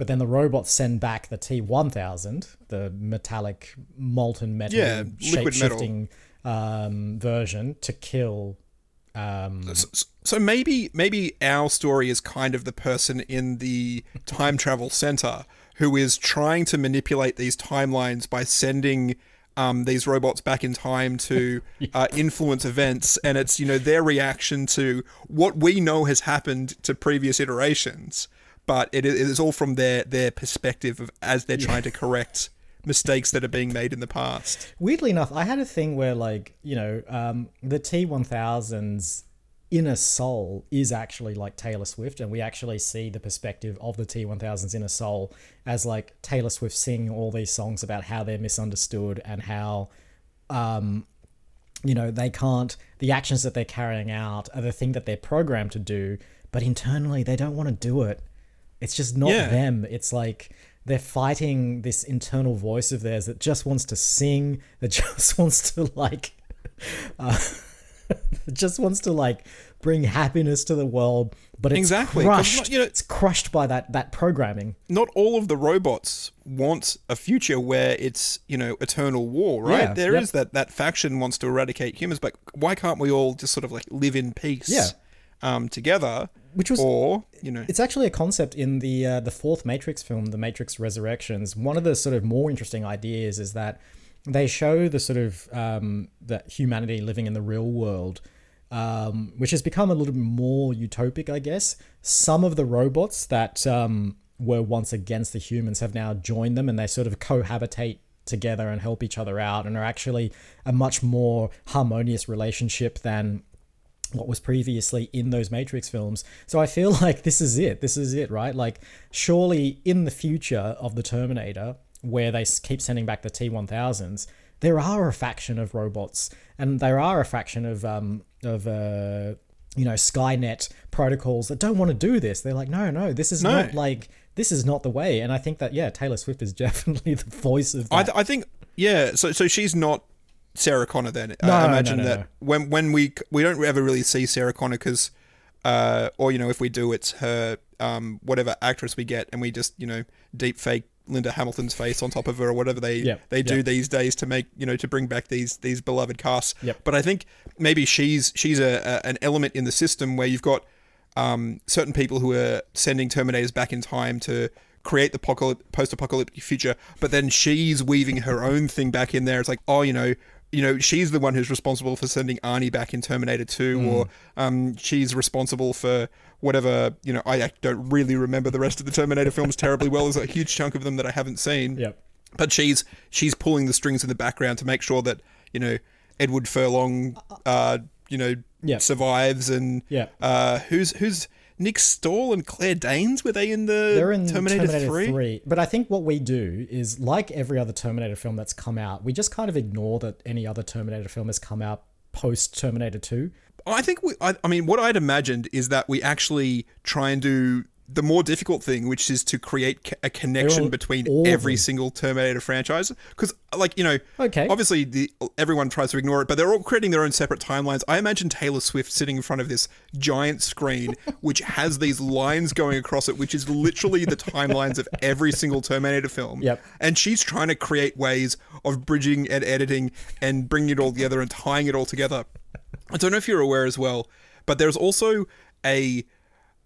But then the robots send back the T one thousand, the metallic molten metal, Yeah, shape shifting um, version, to kill. Um, S- So maybe maybe our story is kind of the person in the time travel center who is trying to manipulate these timelines by sending um, these robots back in time to (laughs) uh, influence events, and it's you know their reaction to what we know has happened to previous iterations, but it, is all from their their perspective of as they're trying to correct mistakes that are being made in the past. Weirdly enough, I had a thing where, like, you know, um, the T1000's inner soul is actually like Taylor Swift, and we actually see the perspective of the T1000's inner soul as like Taylor Swift singing all these songs about how they're misunderstood and how, um, you know, they can't, the actions that they're carrying out are the thing that they're programmed to do, but internally they don't want to do it. It's just not Yeah. them. It's like they're fighting this internal voice of theirs that just wants to sing, (laughs) that just wants to like, (laughs) uh, just wants to like bring happiness to the world, but it's Exactly, crushed. you know- it's crushed by that that programming. not all of the robots want a future where it's you know eternal war right Yeah, There is yep. that that faction wants to eradicate humans but why can't we all just sort of like live in peace Yeah. um together Which was- or you know It's actually a concept in the uh, the fourth Matrix film, The Matrix Resurrections. One of the sort of more interesting ideas is that they show the sort of um, that humanity living in the real world, um, which has become a little bit more utopic, I guess. Some of the robots that um, were once against the humans have now joined them, and they sort of cohabitate together and help each other out, and are actually a much more harmonious relationship than what was previously in those Matrix films. So I feel (laughs) like this is it. This is it, right? Like, surely in the future of the Terminator, where they keep sending back the T1000s, there are a faction of robots, and there are a faction of um of uh you know Skynet protocols that don't want to do this. They're like, no, no, this is No. not like this is not the way. And I think that yeah, Taylor Swift is (laughs) definitely the voice of that. I, th- I think yeah so so she's not Sarah Connor then No, I imagine no, that no. when when we we don't ever really see Sarah Connor because uh or you know if we do it's her um whatever actress we get and we just you know deep fake Linda Hamilton's face on top of her or whatever they Yep, they do yep. these days to make you know to bring back these these beloved casts Yep. but I think maybe she's she's a, a an element in the system where you've got um, certain people who are sending Terminators back in time to create the apocalyp- post-apocalyptic future, but then she's weaving her own thing back in there. It's like, oh, you know, you know, she's the one who's responsible for sending Arnie back in Terminator 2, or um, she's responsible for whatever. You know, I don't really remember the rest of the Terminator films terribly well. There's a huge chunk of them that I haven't seen Yep. but she's she's pulling the strings in the background to make sure that you know Edward Furlong, uh, you know, Yeah. survives and Yeah. uh, who's who's Nick Stahl and Claire Danes were they in the They're in Terminator, Terminator, 3? 3? But I think what we do is, like every other Terminator film that's come out, we just kind of ignore that any other Terminator film has come out post Terminator 2. I think we, I, I mean what I'd imagined is that we actually try and do the more difficult thing, which is to create a connection between every single Terminator franchise. Because, like you know, Okay. obviously the everyone tries to ignore it, but they're all creating their own separate timelines. I imagine Taylor Swift sitting in front of this giant screen, (laughs) which has these lines going across it, which is literally the timelines of every single Terminator film. Yep. And she's trying to create ways of bridging and editing and bringing it all together and tying it all together. I don't know if you're aware as well, but there's also a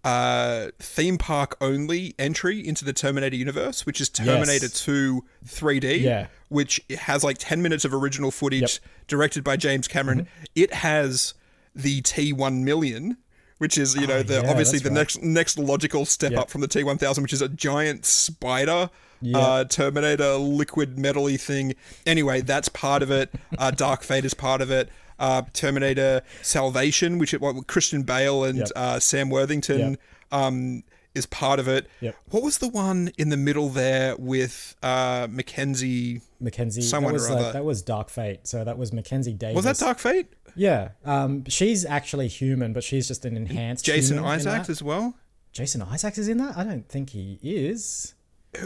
uh, theme park only entry into the Terminator universe, which is Terminator Yes. 2 3D, Yeah. which has like 10 minutes of original footage Yep. Mm-hmm. directed by James Cameron. It has the T1 million. Which is, you know, Oh, the yeah, obviously the right. next next logical step Yep. up from the T1000, which is a giant spider Yeah. uh, Terminator liquid metally thing. Anyway, that's part of it. Uh, Dark Fate is part of it. Uh, Terminator Salvation, which what Christian Bale and Yep. uh, Sam Worthington Yep. um, is part of it. Yep. What was the one in the middle there with uh, Mackenzie? Mackenzie, Someone that was or like, that was Dark Fate. So that was Mackenzie Davis. Was that Dark Fate? Yeah. Um, she's actually human, but she's just an enhanced Jason Isaacs as well. Jason Isaacs is in that? I don't think he is.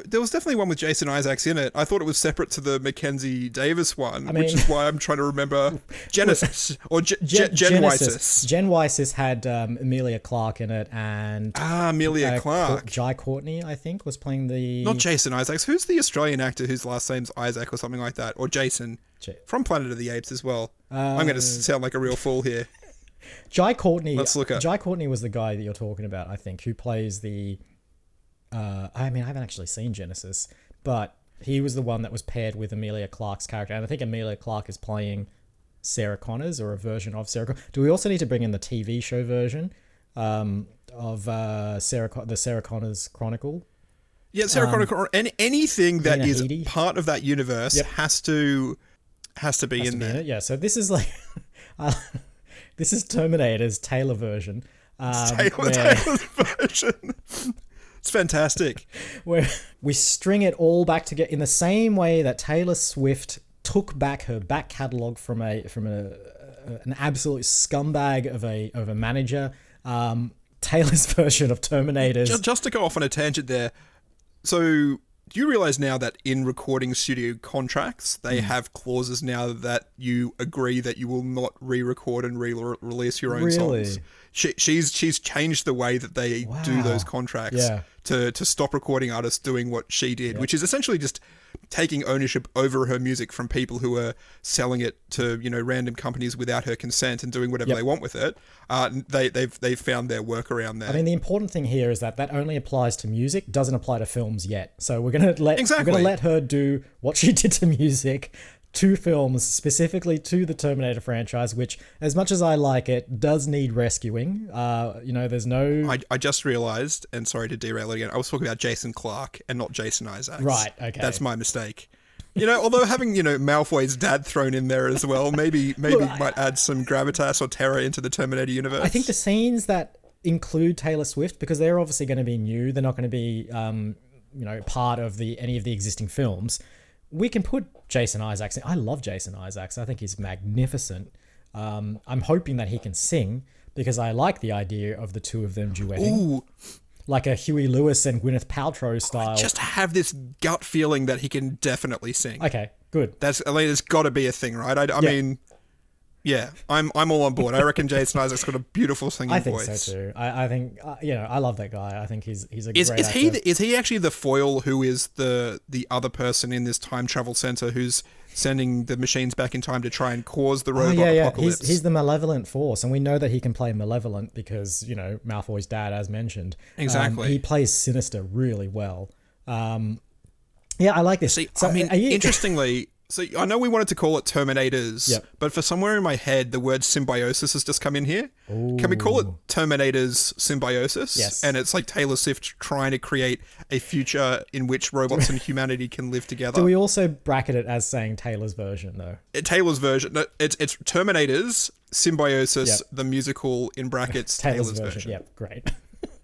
There was definitely one with Jason Isaacs in it. I thought it was separate to the Mackenzie Davis one, I which is why I'm trying to remember (laughs) Genisys or Ge- Gen- Gen Genisys. Gen Wysis had um, Emilia Clarke in it, and Ah, Amelia uh, Clark. Jai Courtney, I think, was playing the. Not Jason Isaacs. Who's the Australian actor whose last name's Isaac or something like that? Or Jason Ja- from Planet of the Apes as well. I'm going to sound like a real fool here. (laughs) Jai Courtney. Let's look up. Jai Courtney was the guy that you're talking about, I think, who plays the. Uh, I mean, I haven't actually seen Genisys, but he was the one that was paired with Emilia Clarke's character, and I think Emilia Clarke is playing Sarah Connors or a version of Sarah. Con- Do we also need to bring in the TV show version um, of uh, Sarah Con- the Sarah Connors Chronicle? Yeah, Sarah Connor or any, anything that Um, is part of that universe Yep. has to has to be Has in to be there. in Yeah, so this is like, (laughs) uh, this is Terminator's Taylor version. Um, Taylor, where- Taylor's (laughs) version. It's fantastic. (laughs) where we string it all back together in the same way that Taylor Swift took back her back catalog from a from a, an absolute scumbag of a of a manager. Um, Taylor's (laughs) version of Terminators. Just, just to go off on a tangent there. So, do you realize now that in recording studio contracts, they have clauses now that you agree that you will not re-record and re-release your own Really? songs? She, she's she's changed the way that they do those contracts Yeah. to to stop recording artists doing what she did, which is essentially just taking ownership over her music from people who are selling it to you know random companies without her consent and doing whatever Yep. they want with it. Uh, they they've they've found their workaround there. I mean, the important thing here is that that only applies to music, doesn't apply to films yet. So we're gonna let we're gonna let her do what she (laughs) did to music, to films, specifically to the Terminator franchise, which, as much as I like it, does need rescuing. Uh, you know, there's no I, I just realized, and sorry to derail it again, I was talking about Jason Clarke and not Jason Isaacs. Right, okay. That's my mistake. You know, although having, you know, Malfoy's dad thrown in there as well, maybe maybe Look, I- might add some gravitas or terror into the Terminator universe. I think the scenes that include Taylor Swift, because they're obviously going to be new, they're not going to be, um, you know, part of the any of the existing films. We can put Jason Isaacs. in. I love Jason Isaacs. I think he's magnificent. Um, I'm hoping that he can sing because I like the idea of the two of them duetting, Ooh, like a Huey Lewis and Gwyneth Paltrow style. I just have this gut feeling that he can definitely sing. okay, good. That's I mean, it's got to be a thing, right? I, I Yeah. mean, yeah, I'm I'm all on board. I reckon Jason Isaacs got a beautiful singing I think voice. so too. I, I think uh, you know I love that guy. I think he's he's a Is, great is he actor. the, is he actually the foil who is the the other person in this time travel center who's sending the machines back in time to try and cause the Oh robot yeah, yeah. apocalypse? He's he's the malevolent force, and we know that he can play malevolent because you know Malfoy's dad, as mentioned. Um, Exactly. he plays sinister really well. Um, yeah, I like this. See, So, I mean, you- interestingly, so I know we wanted to call it Terminators, Yep. but for somewhere in my head, the word symbiosis has just come in here. Can we call it Terminators Symbiosis? Yes. And it's like Taylor Swift trying to create a future in which robots and (laughs) humanity can live together. Do we also bracket it as saying Taylor's version though? Uh, Taylor's version. No, it's it's Terminators Symbiosis, Yep. the musical in (laughs) brackets. Taylor's, Taylor's, version. version. Yep, great.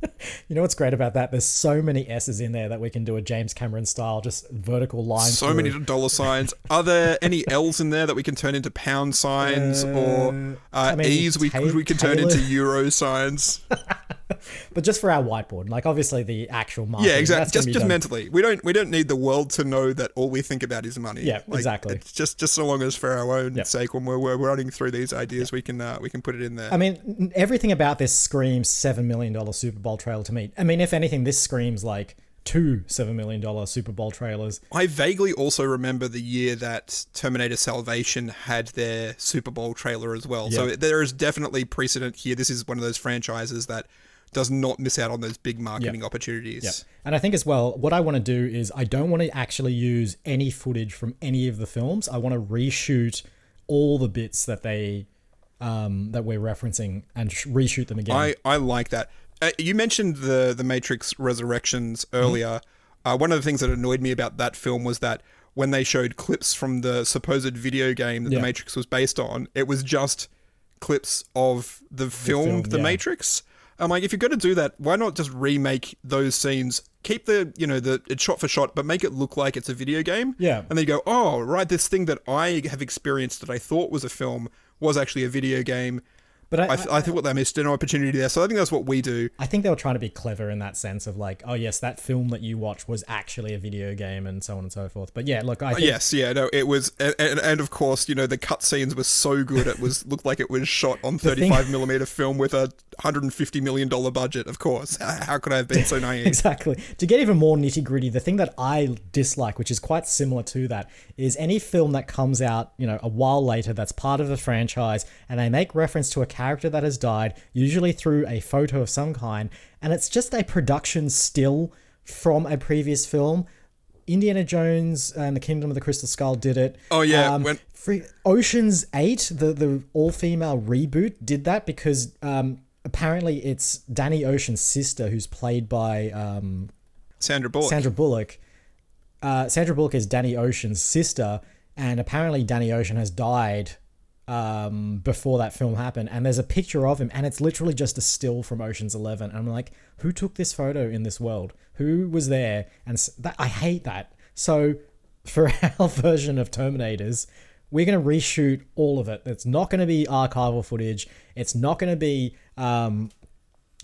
(laughs) You know what's great about that? There's so many S's in there that we can do a James Cameron style, just vertical lines. So many dollar signs. Are there any L's in there that we can turn into pound signs or uh, I mean, E's we, Ta- we can turn into euro signs? (laughs) but just for our whiteboard. Like obviously the actual marketing. Yeah, exactly. Just just done- mentally. We don't we don't need the world to know that all we think about is money. Yeah, exactly. It's just just so long as for our own Yep. sake when we're, we're running through these ideas we can uh, we can put it in there. I mean, everything about this screams seven million dollar Super Bowl trailer to me. I mean, if anything, this screams like two seven million dollar Super Bowl trailers. I vaguely also remember the year that Terminator Salvation had their Super Bowl trailer as well. So there is definitely precedent here. This is one of those franchises that does not miss out on those big marketing opportunities. Yeah. And I think as well, what I want to do is I don't want to actually use any footage from any of the films. I want to reshoot all the bits that they um, that we're referencing and sh- reshoot them again. I, I like that. Uh, you mentioned the the Matrix Resurrections earlier. Uh, one of the things that annoyed me about that film was that when they showed clips from the supposed video game that Yeah. the Matrix was based on, it was just clips of the film, film, The yeah. Matrix. I'm like, if you're going to do that, why not just remake those scenes? Keep the, you know, the it's shot for shot, but make it look like it's a video game. Yeah. And then you go, oh, right, this thing that I have experienced that I thought was a film was actually a video game. But I, I, th- I think what they missed an opportunity there. So I think that's what we do. I think they were trying to be clever in that sense of like, oh yes, that film that you watched was actually a video game and so on and so forth. But yeah, look, I uh, think Yes, yeah, no, it was, and, and, and of course, you know, the cutscenes were so good. It was looked like it was shot on (laughs) thing- 35 millimeter film with a 150 million dollar budget. Of course, how, how could I have been so (laughs) naive? exactly. To get even more nitty gritty, the thing that I dislike, which is quite similar to that, is any film that comes out, you know, a while later that's part of the franchise and they make reference to a character that has died, usually through a photo of some kind, and it's just a production still from a previous film. Indiana Jones and the Kingdom of the Crystal Skull did it. Oh, yeah, Um, when- Free, Ocean's Eight, the the all female reboot, did that because um, apparently it's Danny Ocean's sister, who's played by um, Sandra Bullock. Sandra Bullock. Uh, Sandra Bullock is Danny Ocean's sister, and apparently Danny Ocean has died um, before that film happened. And there's a picture of him, and it's literally just a still from Ocean's Eleven. And I'm like, who took this photo in this world? Who was there? And that I hate that. So for (laughs) our version of Terminators, we're going to reshoot all of it. It's not going to be archival footage. It's not going to be um,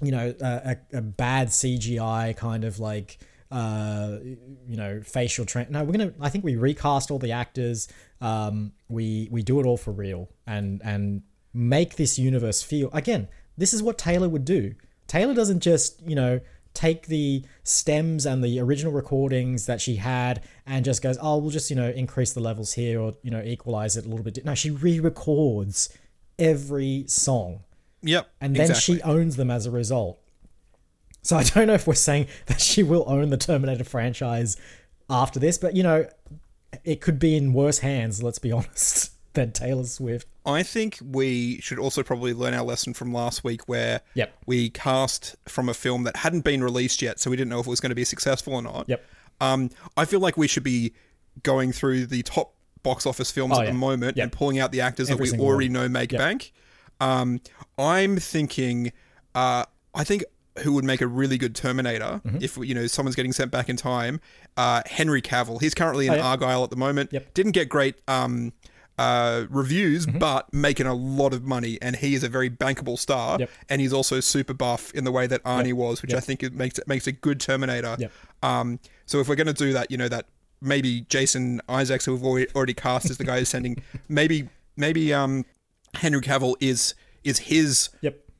you know a, a, bad CGI kind of like uh you know facial tra- no we're gonna I think we recast all the actors um we we do it all for real and and make this universe feel again this is what Taylor would do Taylor doesn't just you know take the stems and the original recordings that she had and just goes oh we'll just you know increase the levels here or you know equalize it a little bit no she re-records every song Yep, and then exactly. she owns them as a result. So I don't know if we're saying (laughs) that she will own the Terminator franchise after this, but you know, it could be in worse hands, let's be (laughs) honest, than Taylor Swift. I think we should also probably learn our lesson from last week where Yep. we cast from a film that hadn't been released yet, so we didn't know if it was going to be successful or not. Yep. Um, I feel like we should be going through the top box office films Oh, at yeah. the moment Yep. and pulling out the actors Every that we already one. know make Yep. bank. Um, I'm thinking, uh, I think who would make a really good Terminator Mm-hmm. if you know someone's getting sent back in time? Uh, Henry Cavill. He's currently in Oh, yeah. Argylle at the moment. Yep. Didn't get great um, uh, reviews, Mm-hmm. but making a lot of money, and he is a very bankable star. Yep. And he's also super buff in the way that Arnie Yep. was, which I think it makes it makes a good Terminator. Um, so if we're going to do that, you know that maybe Jason Isaacs, who we've already, already cast as the guy who's sending, (laughs) maybe maybe um, Henry Cavill is is his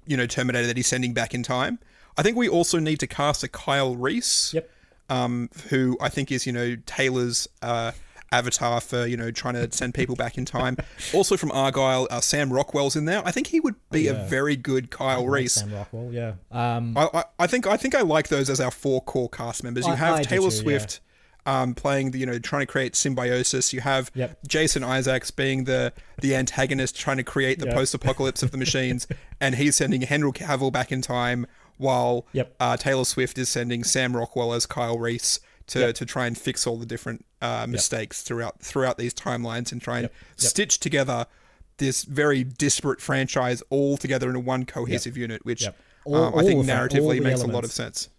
you know Terminator that he's sending back in time. I think we also need to cast a Kyle Reese, Yep. Um, who I think is you know Taylor's uh, avatar for you know trying to send people back in time. (laughs) also from Argylle, uh, Sam Rockwell's in there. I think he would be a Oh, yeah. very good Kyle Reese. Sam Rockwell, yeah. Um, I, I, I think I think I like those as our four core cast members. You have I Taylor too, yeah. Swift um, playing the you know trying to create symbiosis. You have Yep. Jason Isaacs being the the antagonist trying to create the Yep. post apocalypse of the machines, (laughs) and he's sending Henry Cavill back in time while Yep. uh, Taylor Swift is sending Sam Rockwell as Kyle Reese. To, Yep. to try and fix all the different uh, mistakes throughout throughout these timelines and try and Yep. Yep. stitch together this very disparate franchise all together into one cohesive unit, which Yep. All- um, I think of that, narratively makes a lot of sense.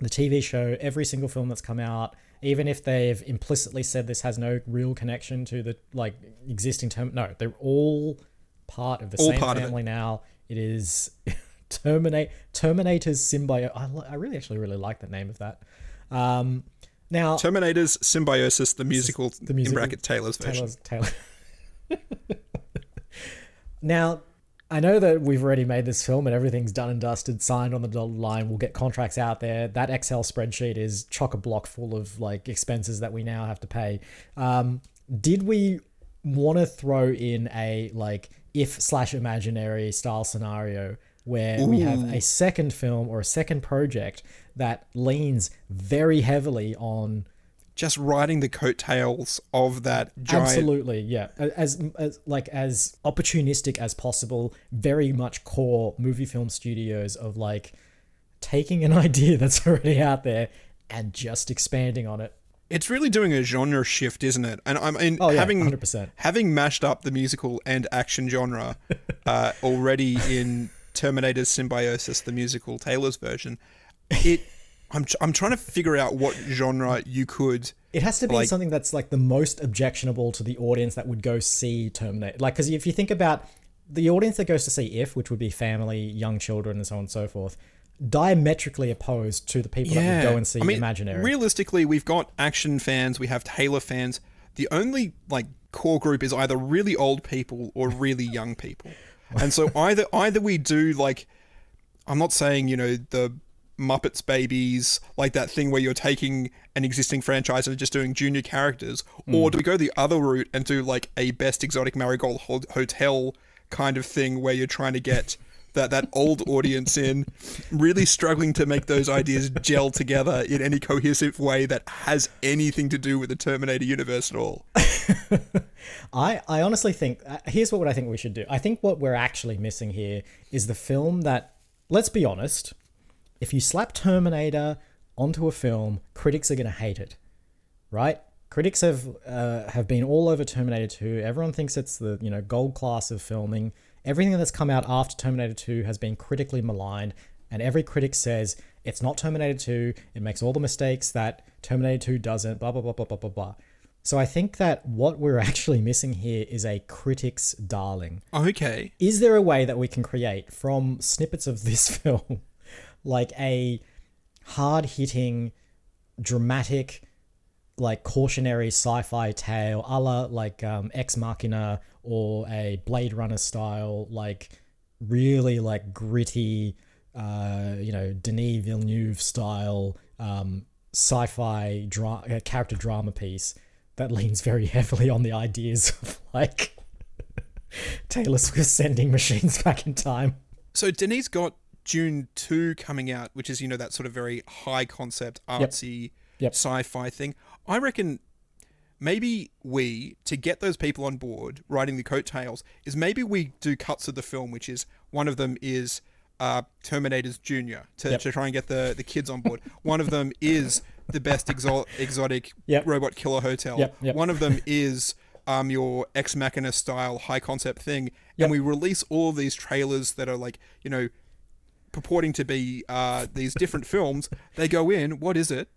the TV show, every single film that's come out, even if they've implicitly said this has no real connection to the like existing term, no, they're all part of the All same part of it. family now. It is Terminate Terminator's symbiote. I, I really actually really like the name of that. Um, now Terminator's Symbiosis, the musical, the musical- in bracket Taylor's version. Taylor. (laughs) now, I know that we've already made this film and everything's done and dusted, signed on the dotted line. We'll get contracts out there. That Excel spreadsheet is chock a block full of like expenses that we now have to pay. Um, did we want to throw in a like if slash imaginary style scenario where we have a second film or a second project that leans very heavily on Just riding the coattails of that giant. Absolutely, yeah. As, as like as opportunistic as possible, very much core movie film studios of like taking an (laughs) idea that's already out there and just expanding on it. It's really doing a genre shift, isn't it? And I mean, Oh, yeah, having 100%. having mashed up the musical and action genre (laughs) uh, already in Terminator's Symbiosis, the musical Taylor's version, it. (laughs) I'm I'm trying to figure out what genre you could. It has to be Like- something that's like the most objectionable to the audience that would go see Terminator. Like, because if you think about the audience that goes to see If, which would be family, young children, and so on and so forth, diametrically opposed to the people that would go and see I mean, Imaginary. Realistically, we've got action fans, we have Taylor fans. The only like core group is either really old people or really young people. And so (laughs) either either we do like I'm not saying, you know, the Muppets babies, like that thing where you're taking an existing franchise and just doing junior characters, hmm. or do we go the other route and do like a best exotic marigold hotel kind of thing where you're trying to get (laughs) that that old audience in, really struggling to make those ideas gel together in any cohesive way that has anything to do with the Terminator universe at all. (laughs) I, I honestly think uh, here's what I think we should do. I think what we're actually missing here is the film that let's be honest, if you slap Terminator onto a film, critics are going to hate it. Right? Critics have uh, have been all over Terminator 2. Everyone thinks it's the, you know, gold class of filming. Everything that's come out after Terminator 2 has been critically maligned, and every critic says it's not Terminator 2. It makes all the mistakes that Terminator 2 doesn't, blah blah blah blah blah blah blah. So I think that what we're (laughs) actually missing here is a critic's darling. Okay. Is there a way that we can create from snippets of this (laughs) film like a hard hitting, dramatic, like cautionary sci-fi tale, a la like um, Ex Machina or a Blade Runner style, like really like gritty, uh, you know, Denis Villeneuve style um, sci-fi dra- uh, character drama piece that leans very (laughs) heavily on the ideas of like (laughs) Taylor Swift sending machines (laughs) back in time. So Denis got Dune 2 coming out, which is, you know, that sort of very high concept, artsy Yep. sci-fi thing. I reckon maybe we, to get those people on board writing the coattails, is maybe we do cuts of the film, which is one of them is uh, Terminator's Junior to, Yep. to try and get the, the kids on board. (laughs) one of them is the best exo- exotic Yep. robot killer hotel. Yep. One of them is um, your ex machina style high concept thing. And we release all of these trailers that are like, you know, purporting to be uh, these different films. They go in, what is it?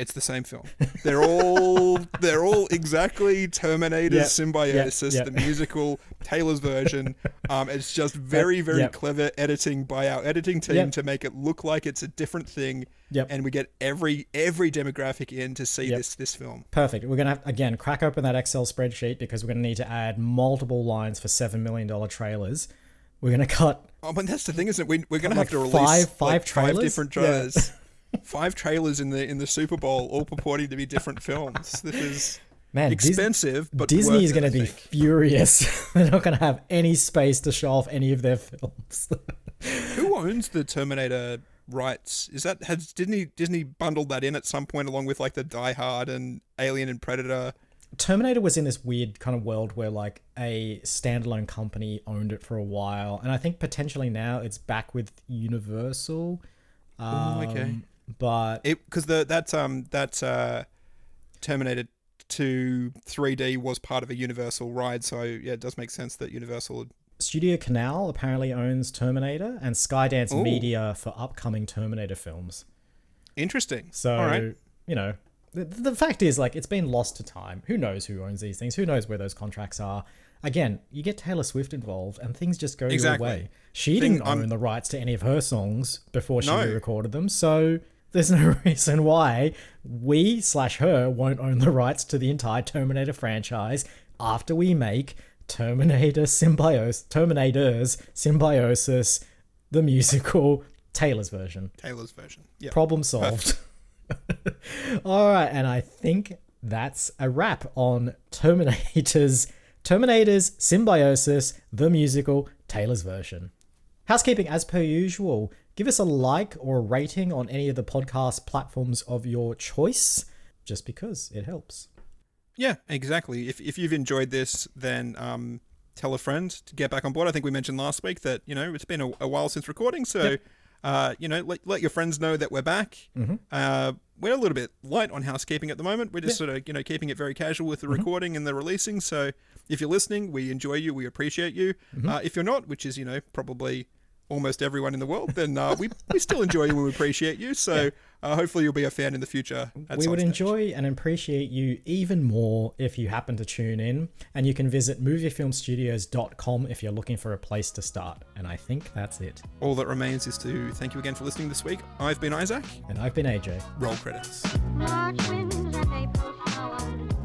It's the same film. They're all they're all exactly Terminator Yep, Symbiosis, yep, the musical Taylor's version. Um, it's just very very Yep. clever editing by our editing team Yep. to make it look like it's a different thing. Yep. And we get every every demographic in to see Yep. this this film. Perfect. We're gonna have again crack open that Excel spreadsheet because we're gonna need to add multiple lines for seven million dollar trailers. We're gonna cut Oh, but that's the thing, isn't it? We, we're going to Like have to release five- five like, five trailers? different Yeah. trailers. (laughs) five trailers in the in the Super Bowl, all purporting to be different films. This is man. Dis- expensive, but Disney is gonna be think. furious. (laughs) They're not gonna have any space to show off any of their films. (laughs) Who owns the Terminator rights? Is that has Disney Disney bundled that in at some point along with like the Die Hard and Alien and Predator? Terminator was in this weird kind of world where like a standalone company owned it for a while, and I think potentially now it's back with Universal. Um, okay. But It because the that um that uh, Terminator Two 3D was part of a Universal ride, so yeah, it does make sense that Universal would Studio Canal apparently owns Terminator, and Skydance Ooh. Media for upcoming Terminator films. Interesting. So, All right. you know, the, the fact is, like, it's been lost to time. Who knows who owns these things? Who knows where those contracts are? Again, you get Taylor Swift involved, and things just go Exactly. your way. She Thing- didn't own I'm- the rights to any of her songs before she No. recorded them, so there's no (laughs) reason why we slash her won't own the rights to the entire Terminator franchise after we make Terminator Symbiosis, Terminators Symbiosis, the musical Taylor's version. Taylor's version. Yeah. Problem solved. (laughs) All right, and I think that's a wrap on Terminators, Terminators Symbiosis, the musical Taylor's version. Housekeeping as per usual. Give us a like or a rating on any of the podcast platforms of your choice, just because it helps. Yeah, exactly. If, if you've enjoyed this, then um, tell a friend to get back on board. I think we mentioned last week that, you know, it's been a, a while since recording. So, uh, you know, let, let your friends know that we're back. Uh, we're a little bit light on housekeeping at the moment. We're just sort of, you know, keeping it very casual with the recording and the releasing. So if you're listening, we enjoy you. We appreciate you. Uh, if you're not, which is, you know, probably almost everyone in the world, then uh, we, (laughs) we still enjoy you and we appreciate you. So uh, hopefully you'll be a fan in the future. At we would stage. enjoy and appreciate you even more if you happen to tune in. And you can visit moviefilmstudios.com if you're looking for a place to start. And I think that's it. All that remains is to thank you again for listening this week. I've been Isaac. And I've been AJ. Roll credits. Watch me